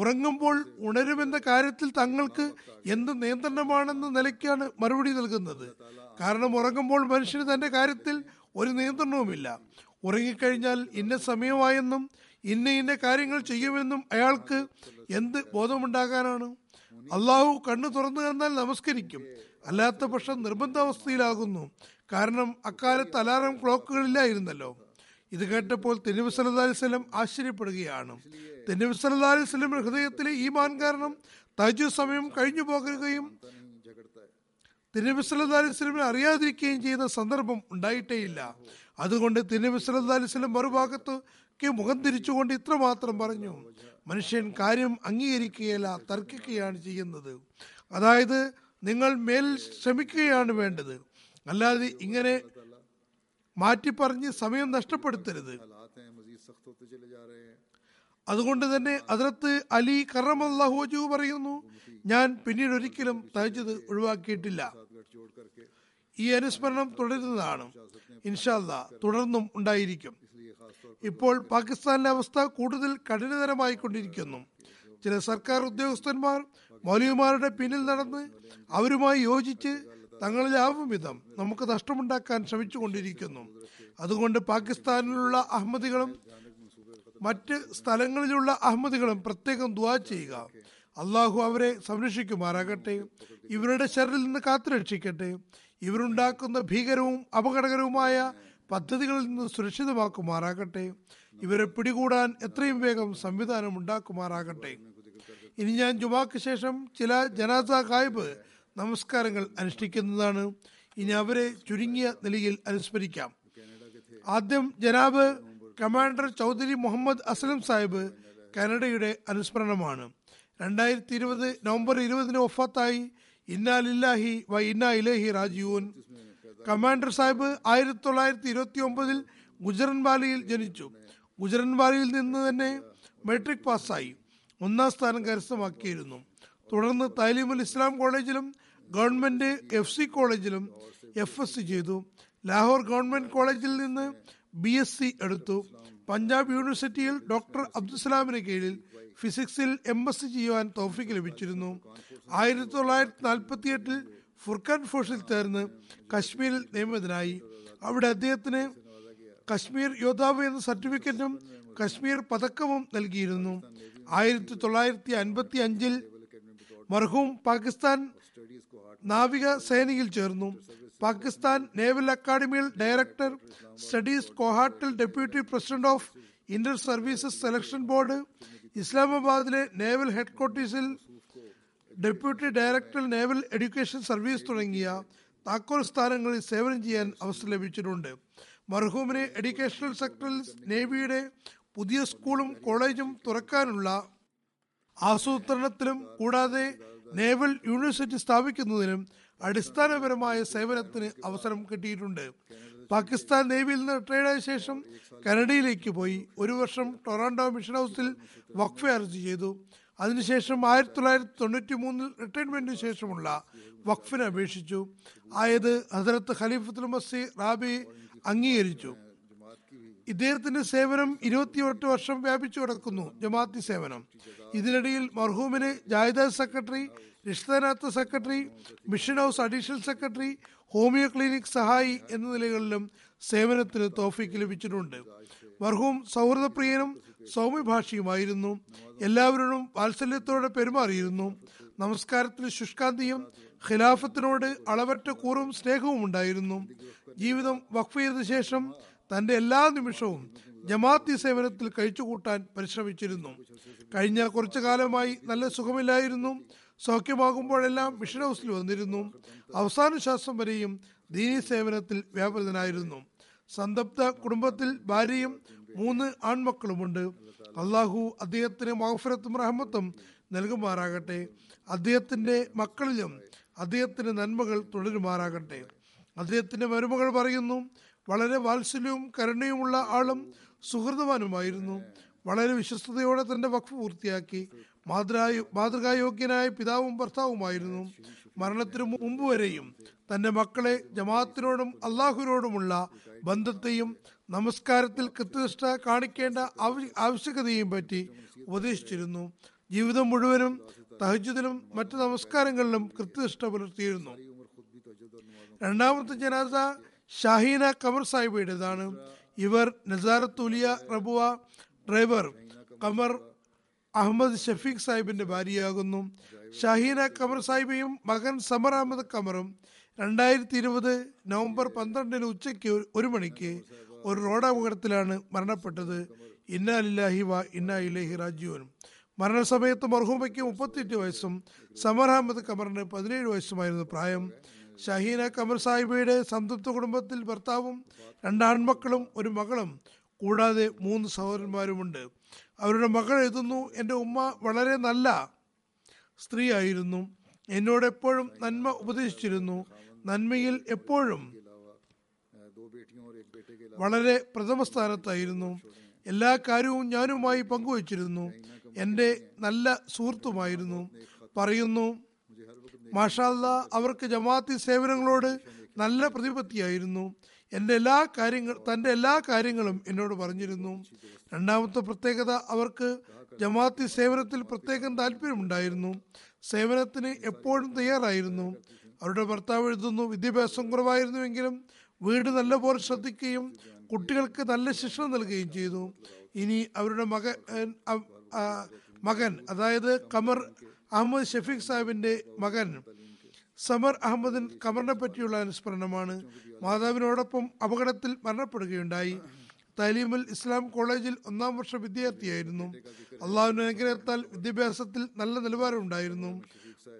ഉറങ്ങുമ്പോൾ ഉണരുമെന്ന കാര്യത്തിൽ തങ്ങൾക്ക് എന്ത് നിയന്ത്രണമാണെന്ന നിലയ്ക്കാണ് മറുപടി നൽകുന്നത്. കാരണം ഉറങ്ങുമ്പോൾ മനുഷ്യന് തന്റെ കാര്യത്തിൽ ഒരു നിയന്ത്രണവുമില്ല. ഉറങ്ങിക്കഴിഞ്ഞാൽ ഇന്ന സമയമായെന്നും ഇന്ന ഇന്ന കാര്യങ്ങൾ ചെയ്യുമെന്നും അയാൾക്ക് എന്ത് ബോധമുണ്ടാകാനാണ്? അള്ളാഹു കണ്ണു തുറന്നു തന്നാൽ നമസ്കരിക്കും. അല്ലാത്ത പക്ഷം നിർബന്ധാവസ്ഥയിലാകുന്നു. കാരണം അക്കാലത്ത് അലാറം ക്ലോക്കുകളില്ലായിരുന്നല്ലോ. ഇത് കേട്ടപ്പോൾ തെന്നിബ് സല്ലാ അലിസ്ലം ആശ്ചര്യപ്പെടുകയാണ്. തെന്നിബ് സല്ലാ അലിസ്ലം ഹൃദയത്തിലെ ഈമാൻ കാരണം തജു സമയം കഴിഞ്ഞു പോകുകയും തിരുനബി സല്ലാ അലിസ്ലമിനെ അറിയാതിരിക്കുകയും ചെയ്ത സന്ദർഭം ഉണ്ടായിട്ടേയില്ല. അതുകൊണ്ട് തിരുനബി മറുഭാഗത്ത് മറുഭാഗത്തേക്ക് മുഖം തിരിച്ചുകൊണ്ട് ഇത്രമാത്രം പറഞ്ഞു. മനുഷ്യൻ കാര്യം അംഗീകരിക്കുകയല്ല തർക്കിക്കുകയാണ് ചെയ്യുന്നത്. അതായത് നിങ്ങൾ മേൽ ശ്രമിക്കുകയാണ് വേണ്ടത്. അല്ലാതെ ഇങ്ങനെ മാറ്റി പറഞ്ഞ് സമയം നഷ്ടപ്പെടുത്തരുത്. അതുകൊണ്ട് തന്നെ അതിർത്ത് അലി കറമല്ലാഹു പറയുന്നു ഞാൻ പിന്നീട് ഒരിക്കലും തഹജത് ഒഴിവാക്കിയിട്ടില്ല. ഈ അനുസ്മരണം തുടരുന്നതാണ്. ഇൻഷാല്ല തുടർന്നും ഉണ്ടായിരിക്കും. ഇപ്പോൾ പാകിസ്ഥാനിലെ അവസ്ഥ കൂടുതൽ കഠിനതരമായിക്കൊണ്ടിരിക്കുന്നു. ചില സർക്കാർ ഉദ്യോഗസ്ഥന്മാർ മൗലികമാരുടെ പിന്നിൽ നടന്ന് അവരുമായി യോജിച്ച് തങ്ങളിലാവും വിധം നമുക്ക് നഷ്ടമുണ്ടാക്കാൻ ശ്രമിച്ചുകൊണ്ടിരിക്കുന്നു. അതുകൊണ്ട് പാകിസ്ഥാനിലുള്ള അഹമ്മദികളും മറ്റ് സ്ഥലങ്ങളിലുള്ള അഹമ്മദികളും പ്രത്യേകം ദുവാ ചെയ്യുക. അള്ളാഹു അവരെ സംരക്ഷിക്കുമാറാകട്ടെ. ഇവരുടെ ശരണിൽ നിന്ന് കാത്തുരക്ഷിക്കട്ടെ. ഇവരുണ്ടാക്കുന്ന ഭീകരവും അപകടകരവുമായ പദ്ധതികളിൽ നിന്ന് സുരക്ഷിതമാക്കുമാറാകട്ടെ. ഇവരെ പിടികൂടാൻ എത്രയും വേഗം സംവിധാനം ഉണ്ടാക്കുമാറാകട്ടെ. ഇനി ഞാൻ ജുമാക്ക് ശേഷം ചില ജനാസ കായ്പ് നമസ്കാരങ്ങൾ അനുഷ്ഠിക്കുന്നതാണ്. ഇനി അവരെ ചുരുങ്ങിയ നിലയിൽ അനുസ്മരിക്കാം. ആദ്യം ജനാബ് കമാൻഡർ ചൗധരി മുഹമ്മദ് അസ്ലം സാഹിബ് കാനഡയുടെ അനുസ്മരണമാണ്. രണ്ടായിരത്തി ഇരുപത് നവംബർ ഇരുപതിന് ഒഫാത്തായി ഇന്നാലില്ലാഹി വ ഇന്നാ ഇലഹി രാജീവൻ കമാൻഡർ സാഹിബ് ആയിരത്തി തൊള്ളായിരത്തി ഇരുപത്തി ഒമ്പതിൽ ഗുജറൻവാലിയിൽ ജനിച്ചു ഗുജറൻവാലിയിൽ നിന്ന് തന്നെ മെട്രിക് പാസ്സായി. ഒന്നാം സ്ഥാനം കരസ്ഥമാക്കിയിരുന്നു. തുടർന്ന് താലിമുൽ ഇസ്ലാം കോളേജിലും ഗവൺമെന്റ് എഫ് സി കോളേജിലും എഫ് എസ് സി ചെയ്തു. ലാഹോർ ഗവൺമെന്റ് കോളേജിൽ നിന്ന് ബി എസ് സി എടുത്തു. പഞ്ചാബ് യൂണിവേഴ്സിറ്റിയിൽ ഡോക്ടർ അബ്ദുസലാമിന് കീഴിൽ ഫിസിക്സിൽ എം എസ് ചെയ്യുവാൻ തോഫിക്ക് ലഭിച്ചിരുന്നു. ആയിരത്തി തൊള്ളായിരത്തി നാൽപ്പത്തി എട്ടിൽ ഫുർഖാൻ ഫോഴ്സിൽ ചേർന്ന് കശ്മീരിൽ നിയമിതനായി. അവിടെ അദ്ദേഹത്തിന് കശ്മീർ യോദ്ധാവ് എന്ന സർട്ടിഫിക്കറ്റും കശ്മീർ പതക്കവും നൽകിയിരുന്നു. ആയിരത്തി തൊള്ളായിരത്തി അൻപത്തി അഞ്ചിൽ മർഹൂം പാകിസ്ഥാൻ നാവിക സേനയിൽ ചേർന്നു. പാകിസ്ഥാൻ നേവൽ അക്കാഡമിയിൽ director studies കോഹാട്ടിൽ deputy president of inter services selection board ഇസ്ലാമാബാദിലെ naval ഹെഡ്ക്വാർട്ടേഴ്സിൽ deputy director naval education service തുടങ്ങിയ താക്കോൽ സ്ഥാനങ്ങളിൽ സേവനം ചെയ്യാൻ അവസരം ലഭിച്ചിട്ടുണ്ട്. മർഹൂമിന് എഡ്യൂക്കേഷണൽ സെക്ടറിൽ നേവിയുടെ പുതിയ സ്കൂളും കോളേജും തുറക്കാനുള്ള ആസൂത്രണത്തിലും കൂടാതെ നേവൽ യൂണിവേഴ്സിറ്റി സ്ഥാപിക്കുന്നതിനും അടിസ്ഥാനപരമായ സേവനത്തിന് അവസരം കിട്ടിയിട്ടുണ്ട്. പാകിസ്ഥാൻ നേവിയിൽ നിന്ന് റിട്ടയർഡായ ശേഷം കനഡയിലേക്ക് പോയി. ഒരു വർഷം ടൊറാൻഡോ മിഷൻ ഹൗസിൽ വഖഫ് അർജി ചെയ്തു. അതിനുശേഷം ആയിരത്തി തൊള്ളായിരത്തി തൊണ്ണൂറ്റി മൂന്നിൽ റിട്ടയർമെന്റിന് ശേഷമുള്ള വഖഫിന് അപേക്ഷിച്ചു. ആയത് ഹസരത്ത് ഖലീഫത്തുൽ മസി റാബി അംഗീകരിച്ചു. ഇദ്ദേഹത്തിന്റെ സേവനം ഇരുപത്തിയെട്ട് വർഷം വ്യാപിച്ചു കിടക്കുന്നു ജമാഅത്തി സേവനം. ഇതിനിടയിൽ മർഹൂമിന് ജാഹിദ secretary രക്ഷിതനാഥ secretary mission house additional secretary homeo clinic സഹായി എന്ന നിലകളിലും സേവനത്തിന് തോഫിക്ക് ലഭിച്ചിട്ടുണ്ട്. മർഹൂം സൗഹൃദപ്രിയനും സൗമ്യഭാഷിയുമായിരുന്നു. എല്ലാവരോടും വാത്സല്യത്തോടെ പെരുമാറിയിരുന്നു. നമസ്കാരത്തിന് ശുഷ്കാന്തിയും ഖിലാഫത്തിനോട് അളവറ്റ കൂറും സ്നേഹവും ഉണ്ടായിരുന്നു. ജീവിതം വഖഫ് ചെയ്ത ശേഷം തന്റെ എല്ലാ നിമിഷവും ജമാഅത്തി സേവനത്തിൽ കഴിച്ചുകൂട്ടാൻ പരിശ്രമിച്ചിരുന്നു. കഴിഞ്ഞ കുറച്ചു കാലമായി നല്ല സുഖമില്ലായിരുന്നു. സൗഖ്യമാകുമ്പോഴെല്ലാം മിഷൻ ഹൗസിൽ വന്നിരുന്നു. അവസാന ശ്വാസം വരെയും ദീനി സേവനത്തിൽ വ്യാപൃതനായിരുന്നു. സന്തപ്ത കുടുംബത്തിൽ ഭാര്യയും മൂന്ന് ആൺമക്കളുമുണ്ട്. അള്ളാഹു അദ്ദേഹത്തിന് മഹഫരത്തും റഹമത്തും നൽകുമാറാകട്ടെ. അദ്ദേഹത്തിന്റെ മക്കളിലും അദ്ദേഹത്തിന് നന്മകൾ തുടരുമാറാകട്ടെ. അദ്ദേഹത്തിന്റെ മരുമകൾ പറയുന്നു വളരെ വാത്സല്യവും കരുണയുമുള്ള ആളും സുഹൃതവാനുമായിരുന്നു വളരെ വിശ്വസ്തയോടെ തന്റെ വഖഫ് പൂർത്തിയാക്കി. മാതൃകായോഗ്യനായ പിതാവും ഭർത്താവുമായിരുന്നു. മരണത്തിനു മുമ്പ് വരെയും തന്റെ മക്കളെ ജമാഅത്തിനോടും അള്ളാഹുവിനോടുമുള്ള ബന്ധത്തെയും നമസ്കാരത്തിൽ കൃത്യനിഷ്ഠ കാണിക്കേണ്ട ആവശ്യകതയും ആവശ്യകതയെയും പറ്റി ഉപദേശിച്ചിരുന്നു. ജീവിതം മുഴുവനും തഹജുദിലും മറ്റു നമസ്കാരങ്ങളിലും കൃത്യനിഷ്ഠ പുലർത്തിയിരുന്നു. രണ്ടാമത്തെ ജനാസ ഷാഹീന കമർ സാഹിബയുടേതാണ്. ഇവർ നസാറത്തുലിയ റബുവ ഡ്രൈവർ കമർ അഹമ്മദ് ഷഫീഖ് സാഹിബിന്റെ ഭാര്യയാകുന്നു. ഷഹീന കമർ സാഹിബയും മകൻ സമർ അഹമ്മദ് കമറും രണ്ടായിരത്തി ഇരുപത് നവംബർ പന്ത്രണ്ടിന് ഉച്ചയ്ക്ക് ഒരു- മണിക്ക് ഒരു റോഡ് അപകടത്തിലാണ് മരണപ്പെട്ടത് ഇന്നാലില്ലാഹി വ ഇന്നാ ഇലഹി രാജീവനും മരണസമയത്ത് മർഹൂമയ്ക്ക് മുപ്പത്തിയെട്ട് വയസ്സും സമർ അഹമ്മദ് കമറിന് പതിനേഴ് വയസ്സുമായിരുന്നു പ്രായം. ഷഹീന കമർ സാഹിബയുടെ സംതൃപ്ത കുടുംബത്തിൽ ഭർത്താവും രണ്ടാൺമക്കളും ഒരു മകളും കൂടാതെ മൂന്ന് സഹോദരന്മാരുമുണ്ട്. അവരുടെ മകൾ എഴുതുന്നു എന്റെ ഉമ്മ വളരെ നല്ല സ്ത്രീയായിരുന്നു. എന്നോട് എപ്പോഴും നന്മ ഉപദേശിച്ചിരുന്നു. നന്മയിൽ എപ്പോഴും വളരെ പ്രഥമ സ്ഥാനത്തായിരുന്നു. എല്ലാ കാര്യവും ഞാനുമായി പങ്കുവച്ചിരുന്നു. എന്റെ നല്ല സുഹൃത്തുമായിരുന്നു. പറയുന്നു മാഷാല്ല അവർക്ക് ജമാഅത്തി സേവനങ്ങളോട് നല്ല പ്രതിപത്തിയായിരുന്നു. എന്റെ എല്ലാ കാര്യങ്ങൾ തന്റെ എല്ലാ കാര്യങ്ങളും എന്നോട് പറഞ്ഞിരുന്നു. രണ്ടാമത്തെ പ്രത്യേകത അവർക്ക് ജമാഅത്തി സേവനത്തിൽ പ്രത്യേകം താല്പര്യമുണ്ടായിരുന്നു. സേവനത്തിന് എപ്പോഴും തയ്യാറായിരുന്നു. അവരുടെ ഭർത്താവ് എഴുതുന്നു വിദ്യാഭ്യാസം കുറവായിരുന്നുവെങ്കിലും വീട് നല്ലപോലെ ശ്രദ്ധിക്കുകയും കുട്ടികൾക്ക് നല്ല ശിക്ഷണം നൽകുകയും ചെയ്തു. ഇനി അവരുടെ മകൻ മകൻ അതായത് കമർ അഹമ്മദ് ഷഫീഖ് സാഹിബിന്റെ മകൻ സമർ അഹമ്മദിൻ കമറിനെ പറ്റിയുള്ള അനുസ്മരണമാണ്. മാതാവിനോടൊപ്പം അപകടത്തിൽ മരണപ്പെടുകയുണ്ടായി. തലീമുൽ ഇസ്ലാം കോളേജിൽ ഒന്നാം വർഷ വിദ്യാർത്ഥിയായിരുന്നു. അള്ളാഹുവിന്റെ അനുഗ്രഹത്താൽ വിദ്യാഭ്യാസത്തിൽ നല്ല നിലവാരം ഉണ്ടായിരുന്നു.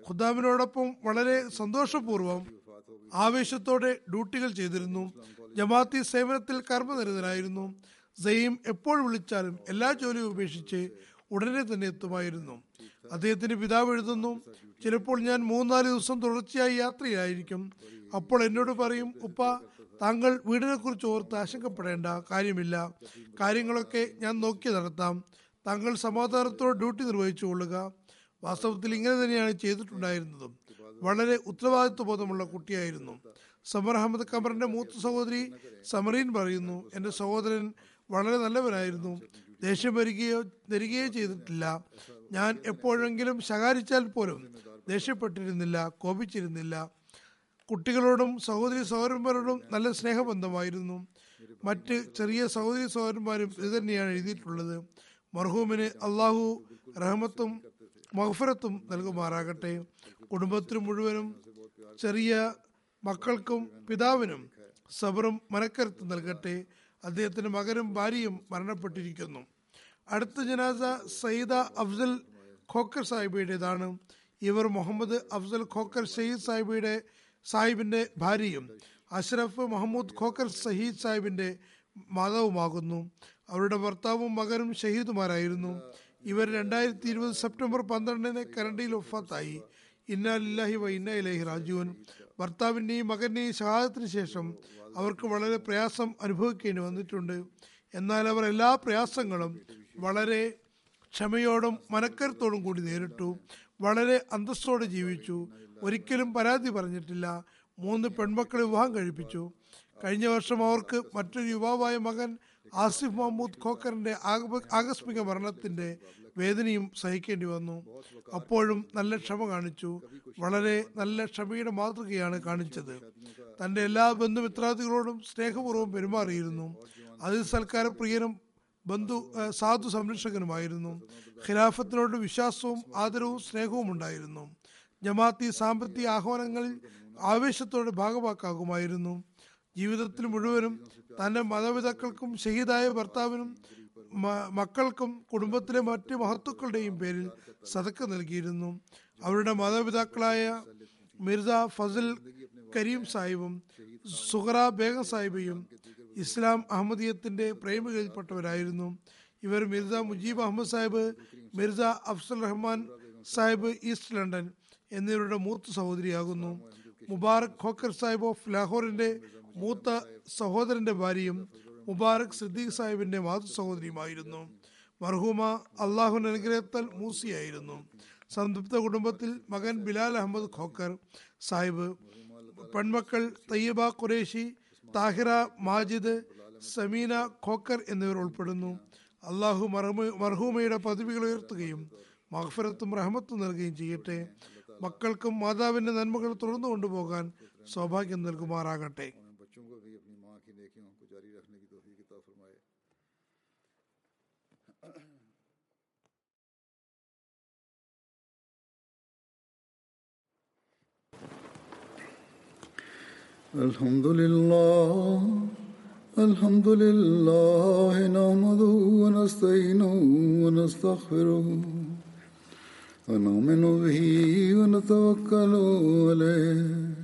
ഖുദാമിനോടൊപ്പം വളരെ സന്തോഷപൂർവം ആവേശത്തോടെ ഡ്യൂട്ടികൾ ചെയ്തിരുന്നു. ജമാഅത്തി സേവനത്തിൽ കർമ്മനിരതനായിരുന്നു സയീം എപ്പോൾ വിളിച്ചാലും എല്ലാ ജോലിയും ഉപേക്ഷിച്ച് ഉടനെ തന്നെ എത്തുമായിരുന്നു. അദ്ദേഹത്തിന്റെ പിതാവ് എഴുതുന്നു ചിലപ്പോൾ ഞാൻ മൂന്നാൽ ദിവസം തുടർച്ചയായി യാത്രയിലായിരിക്കും അപ്പോൾ എന്നോട് പറയും ഉപ്പ താങ്കൾ വീടിനെ കുറിച്ച് ഓർത്ത് ആശങ്കപ്പെടേണ്ട കാര്യമില്ല. കാര്യങ്ങളൊക്കെ ഞാൻ നോക്കി നടത്താം. താങ്കൾ സമാധാനത്തോടെ ഡ്യൂട്ടി നിർവഹിച്ചു കൊള്ളുക. വാസ്തവത്തിൽ ഇങ്ങനെ തന്നെയാണ് ചെയ്തിട്ടുണ്ടായിരുന്നതും. വളരെ ഉത്തരവാദിത്വബോധമുള്ള കുട്ടിയായിരുന്നു. സമർ അഹമ്മദ് ഖമറിന്റെ മൂത്ത സഹോദരി സമറീൻ പറയുന്നു എന്റെ സഹോദരൻ വളരെ നല്ലവനായിരുന്നു. ദേഷ്യം വരികയോ വരികയോ ചെയ്തിട്ടില്ല. ഞാൻ എപ്പോഴെങ്കിലും ശകാരിച്ചാൽ പോലും ദേഷ്യപ്പെട്ടിരുന്നില്ല കോപിച്ചിരുന്നില്ല. കുട്ടികളോടും സഹോദരി സഹോദരന്മാരോടും നല്ല സ്നേഹബന്ധമായിരുന്നു. മറ്റ് ചെറിയ സഹോദരി സഹോദരന്മാരും ഇത് തന്നെയാണ് എഴുതിയിട്ടുള്ളത്. മർഹൂമിന് അള്ളാഹു റഹമത്തും മഹഫറത്തും നൽകുമാറാകട്ടെ. കുടുംബത്തിന് മുഴുവനും ചെറിയ മക്കൾക്കും പിതാവിനും സബറും മനക്കരുത്തും നൽകട്ടെ. അദ്ദേഹത്തിന്റെ മകനും ഭാര്യയും മരണപ്പെട്ടിരിക്കുന്നു. അടുത്ത ജനാസ സയ്യിദ അഫ്സൽ ഖോക്കർ സാഹിബയുടേതാണ്. ഇവർ മുഹമ്മദ് അഫ്സൽ ഖോക്കർ ഷഹീദ് സാഹിബിയുടെ സാഹിബിന്റെ ഭാര്യയും അഷ്റഫ് മഹമ്മൂദ് ഖോക്കർ ഷഹീദ് സാഹിബിന്റെ മാതാവുമാകുന്നു. അവരുടെ ഭർത്താവും മകനും ഷഹീദുമാരായിരുന്നു. ഇവർ രണ്ടായിരത്തി ഇരുപത് സെപ്റ്റംബർ പന്ത്രണ്ടിന് കരണ്ടിയിൽ ഒഫാത്തായി ഇന്നാലില്ലാഹി വ ഇന്ന ഇലഹി രാജുവൻ ഭർത്താവിന്റെയും മകന്റെയും ഷഹാദത്തിന് ശേഷം അവർക്ക് വളരെ പ്രയാസം അനുഭവിക്കേണ്ടി വന്നിട്ടുണ്ട്. എന്നാൽ അവർ എല്ലാ പ്രയാസങ്ങളും വളരെ ക്ഷമയോടും മനക്കരുത്തോടും കൂടി നേരിട്ടു. വളരെ അന്തസ്സോടെ ജീവിച്ചു. ഒരിക്കലും പരാതി പറഞ്ഞിട്ടില്ല. മൂന്ന് പെൺമക്കളെ വിവാഹം കഴിപ്പിച്ചു. കഴിഞ്ഞ വർഷം അവർക്ക് മറ്റൊരു യുവാവായ മകൻ ആസിഫ് മഹമ്മൂദ് ഖോക്കറിന്റെ ആകസ്മിക മരണത്തിന്റെ വേദനയും സഹിക്കേണ്ടി വന്നു. അപ്പോഴും നല്ല ക്ഷമ കാണിച്ചു. വളരെ നല്ല ക്ഷമയുടെ മാതൃകയാണ് കാണിച്ചത്. തന്റെ എല്ലാ ബന്ധുമിത്രാദികളോടും സ്നേഹപൂർവം പെരുമാറിയിരുന്നു. അതിൽ സൽക്കാര പ്രിയനും ബന്ധു സാധു സംരക്ഷകനുമായിരുന്നു. ഖിലാഫത്തിനോട് വിശ്വാസവും ആദരവും സ്നേഹവും ഉണ്ടായിരുന്നു. ജമാഅത്തി സാമ്പത്തിക ആഹ്വാനങ്ങളിൽ ആവേശത്തോടെ ഭാഗമാക്കാകുമായിരുന്നു ജീവിതത്തിൽ മുഴുവനും തന്റെ മാതാപിതാക്കൾക്കും ഷഹീദായ ഭർത്താവിനും മക്കൾക്കും കുടുംബത്തിലെ മറ്റ് മഹത്തുക്കളുടെയും പേരിൽ സതക്ക നൽകിയിരുന്നു. അവരുടെ മാതാപിതാക്കളായ മിർസ ഫസൽ കരീം സാഹിബും സുഹറ ബേഗം സാഹിബയും ഇസ്ലാം അഹമ്മദീയത്തിന്റെ പ്രേമികളിൽപ്പെട്ടവരായിരുന്നു. ഇവർ മിർസ മുജീബ് അഹമ്മദ് സാഹിബ് മിർസ അഫ്സൽ റഹ്മാൻ സാഹിബ് ഈസ്റ്റ് ലണ്ടൻ എന്നിവരുടെ മൂത്ത സഹോദരിയാകുന്നു. മുബാറക് ഖോക്കർ സാഹിബ് ഓഫ് ലാഹോറിന്റെ മൂത്ത സഹോദരന്റെ ഭാര്യയും മുബാറക് സിദ്ദീഖ് സാഹിബിന്റെ മാതൃ സഹോദരിയുമായിരുന്നു മർഹൂമ അള്ളാഹുവിന്റെ അനുഗ്രഹത്താൽ മൂസിയായിരുന്നു. സംതൃപ്ത കുടുംബത്തിൽ മകൻ ബിലാൽ അഹമ്മദ് ഖോക്കർ സാഹിബ് പെൺമക്കൾ തയ്യബ ഖുറേഷി താഹിറ മാജിദ് സമീന ഖോക്കർ എന്നിവർ ഉൾപ്പെടുന്നു. അള്ളാഹു മർഹൂമയുടെ പദവികൾ ഉയർത്തുകയും മഹഫരത്തും റഹമത്തും നൽകുകയും ചെയ്യട്ടെ. മക്കൾക്കും മാതാവിന്റെ നന്മകൾ തുറന്നു കൊണ്ടുപോകാൻ സൗഭാഗ്യം നൽകുമാറാകട്ടെ. بچوں کو بھی اپنی ماں کی نیکیوں کو جاری رکھنے کی توفیق عطا فرمائے۔ الحمد لله الحمد لله نحمده ونستعينه ونستغفره ونؤمن به ونتوكل عليه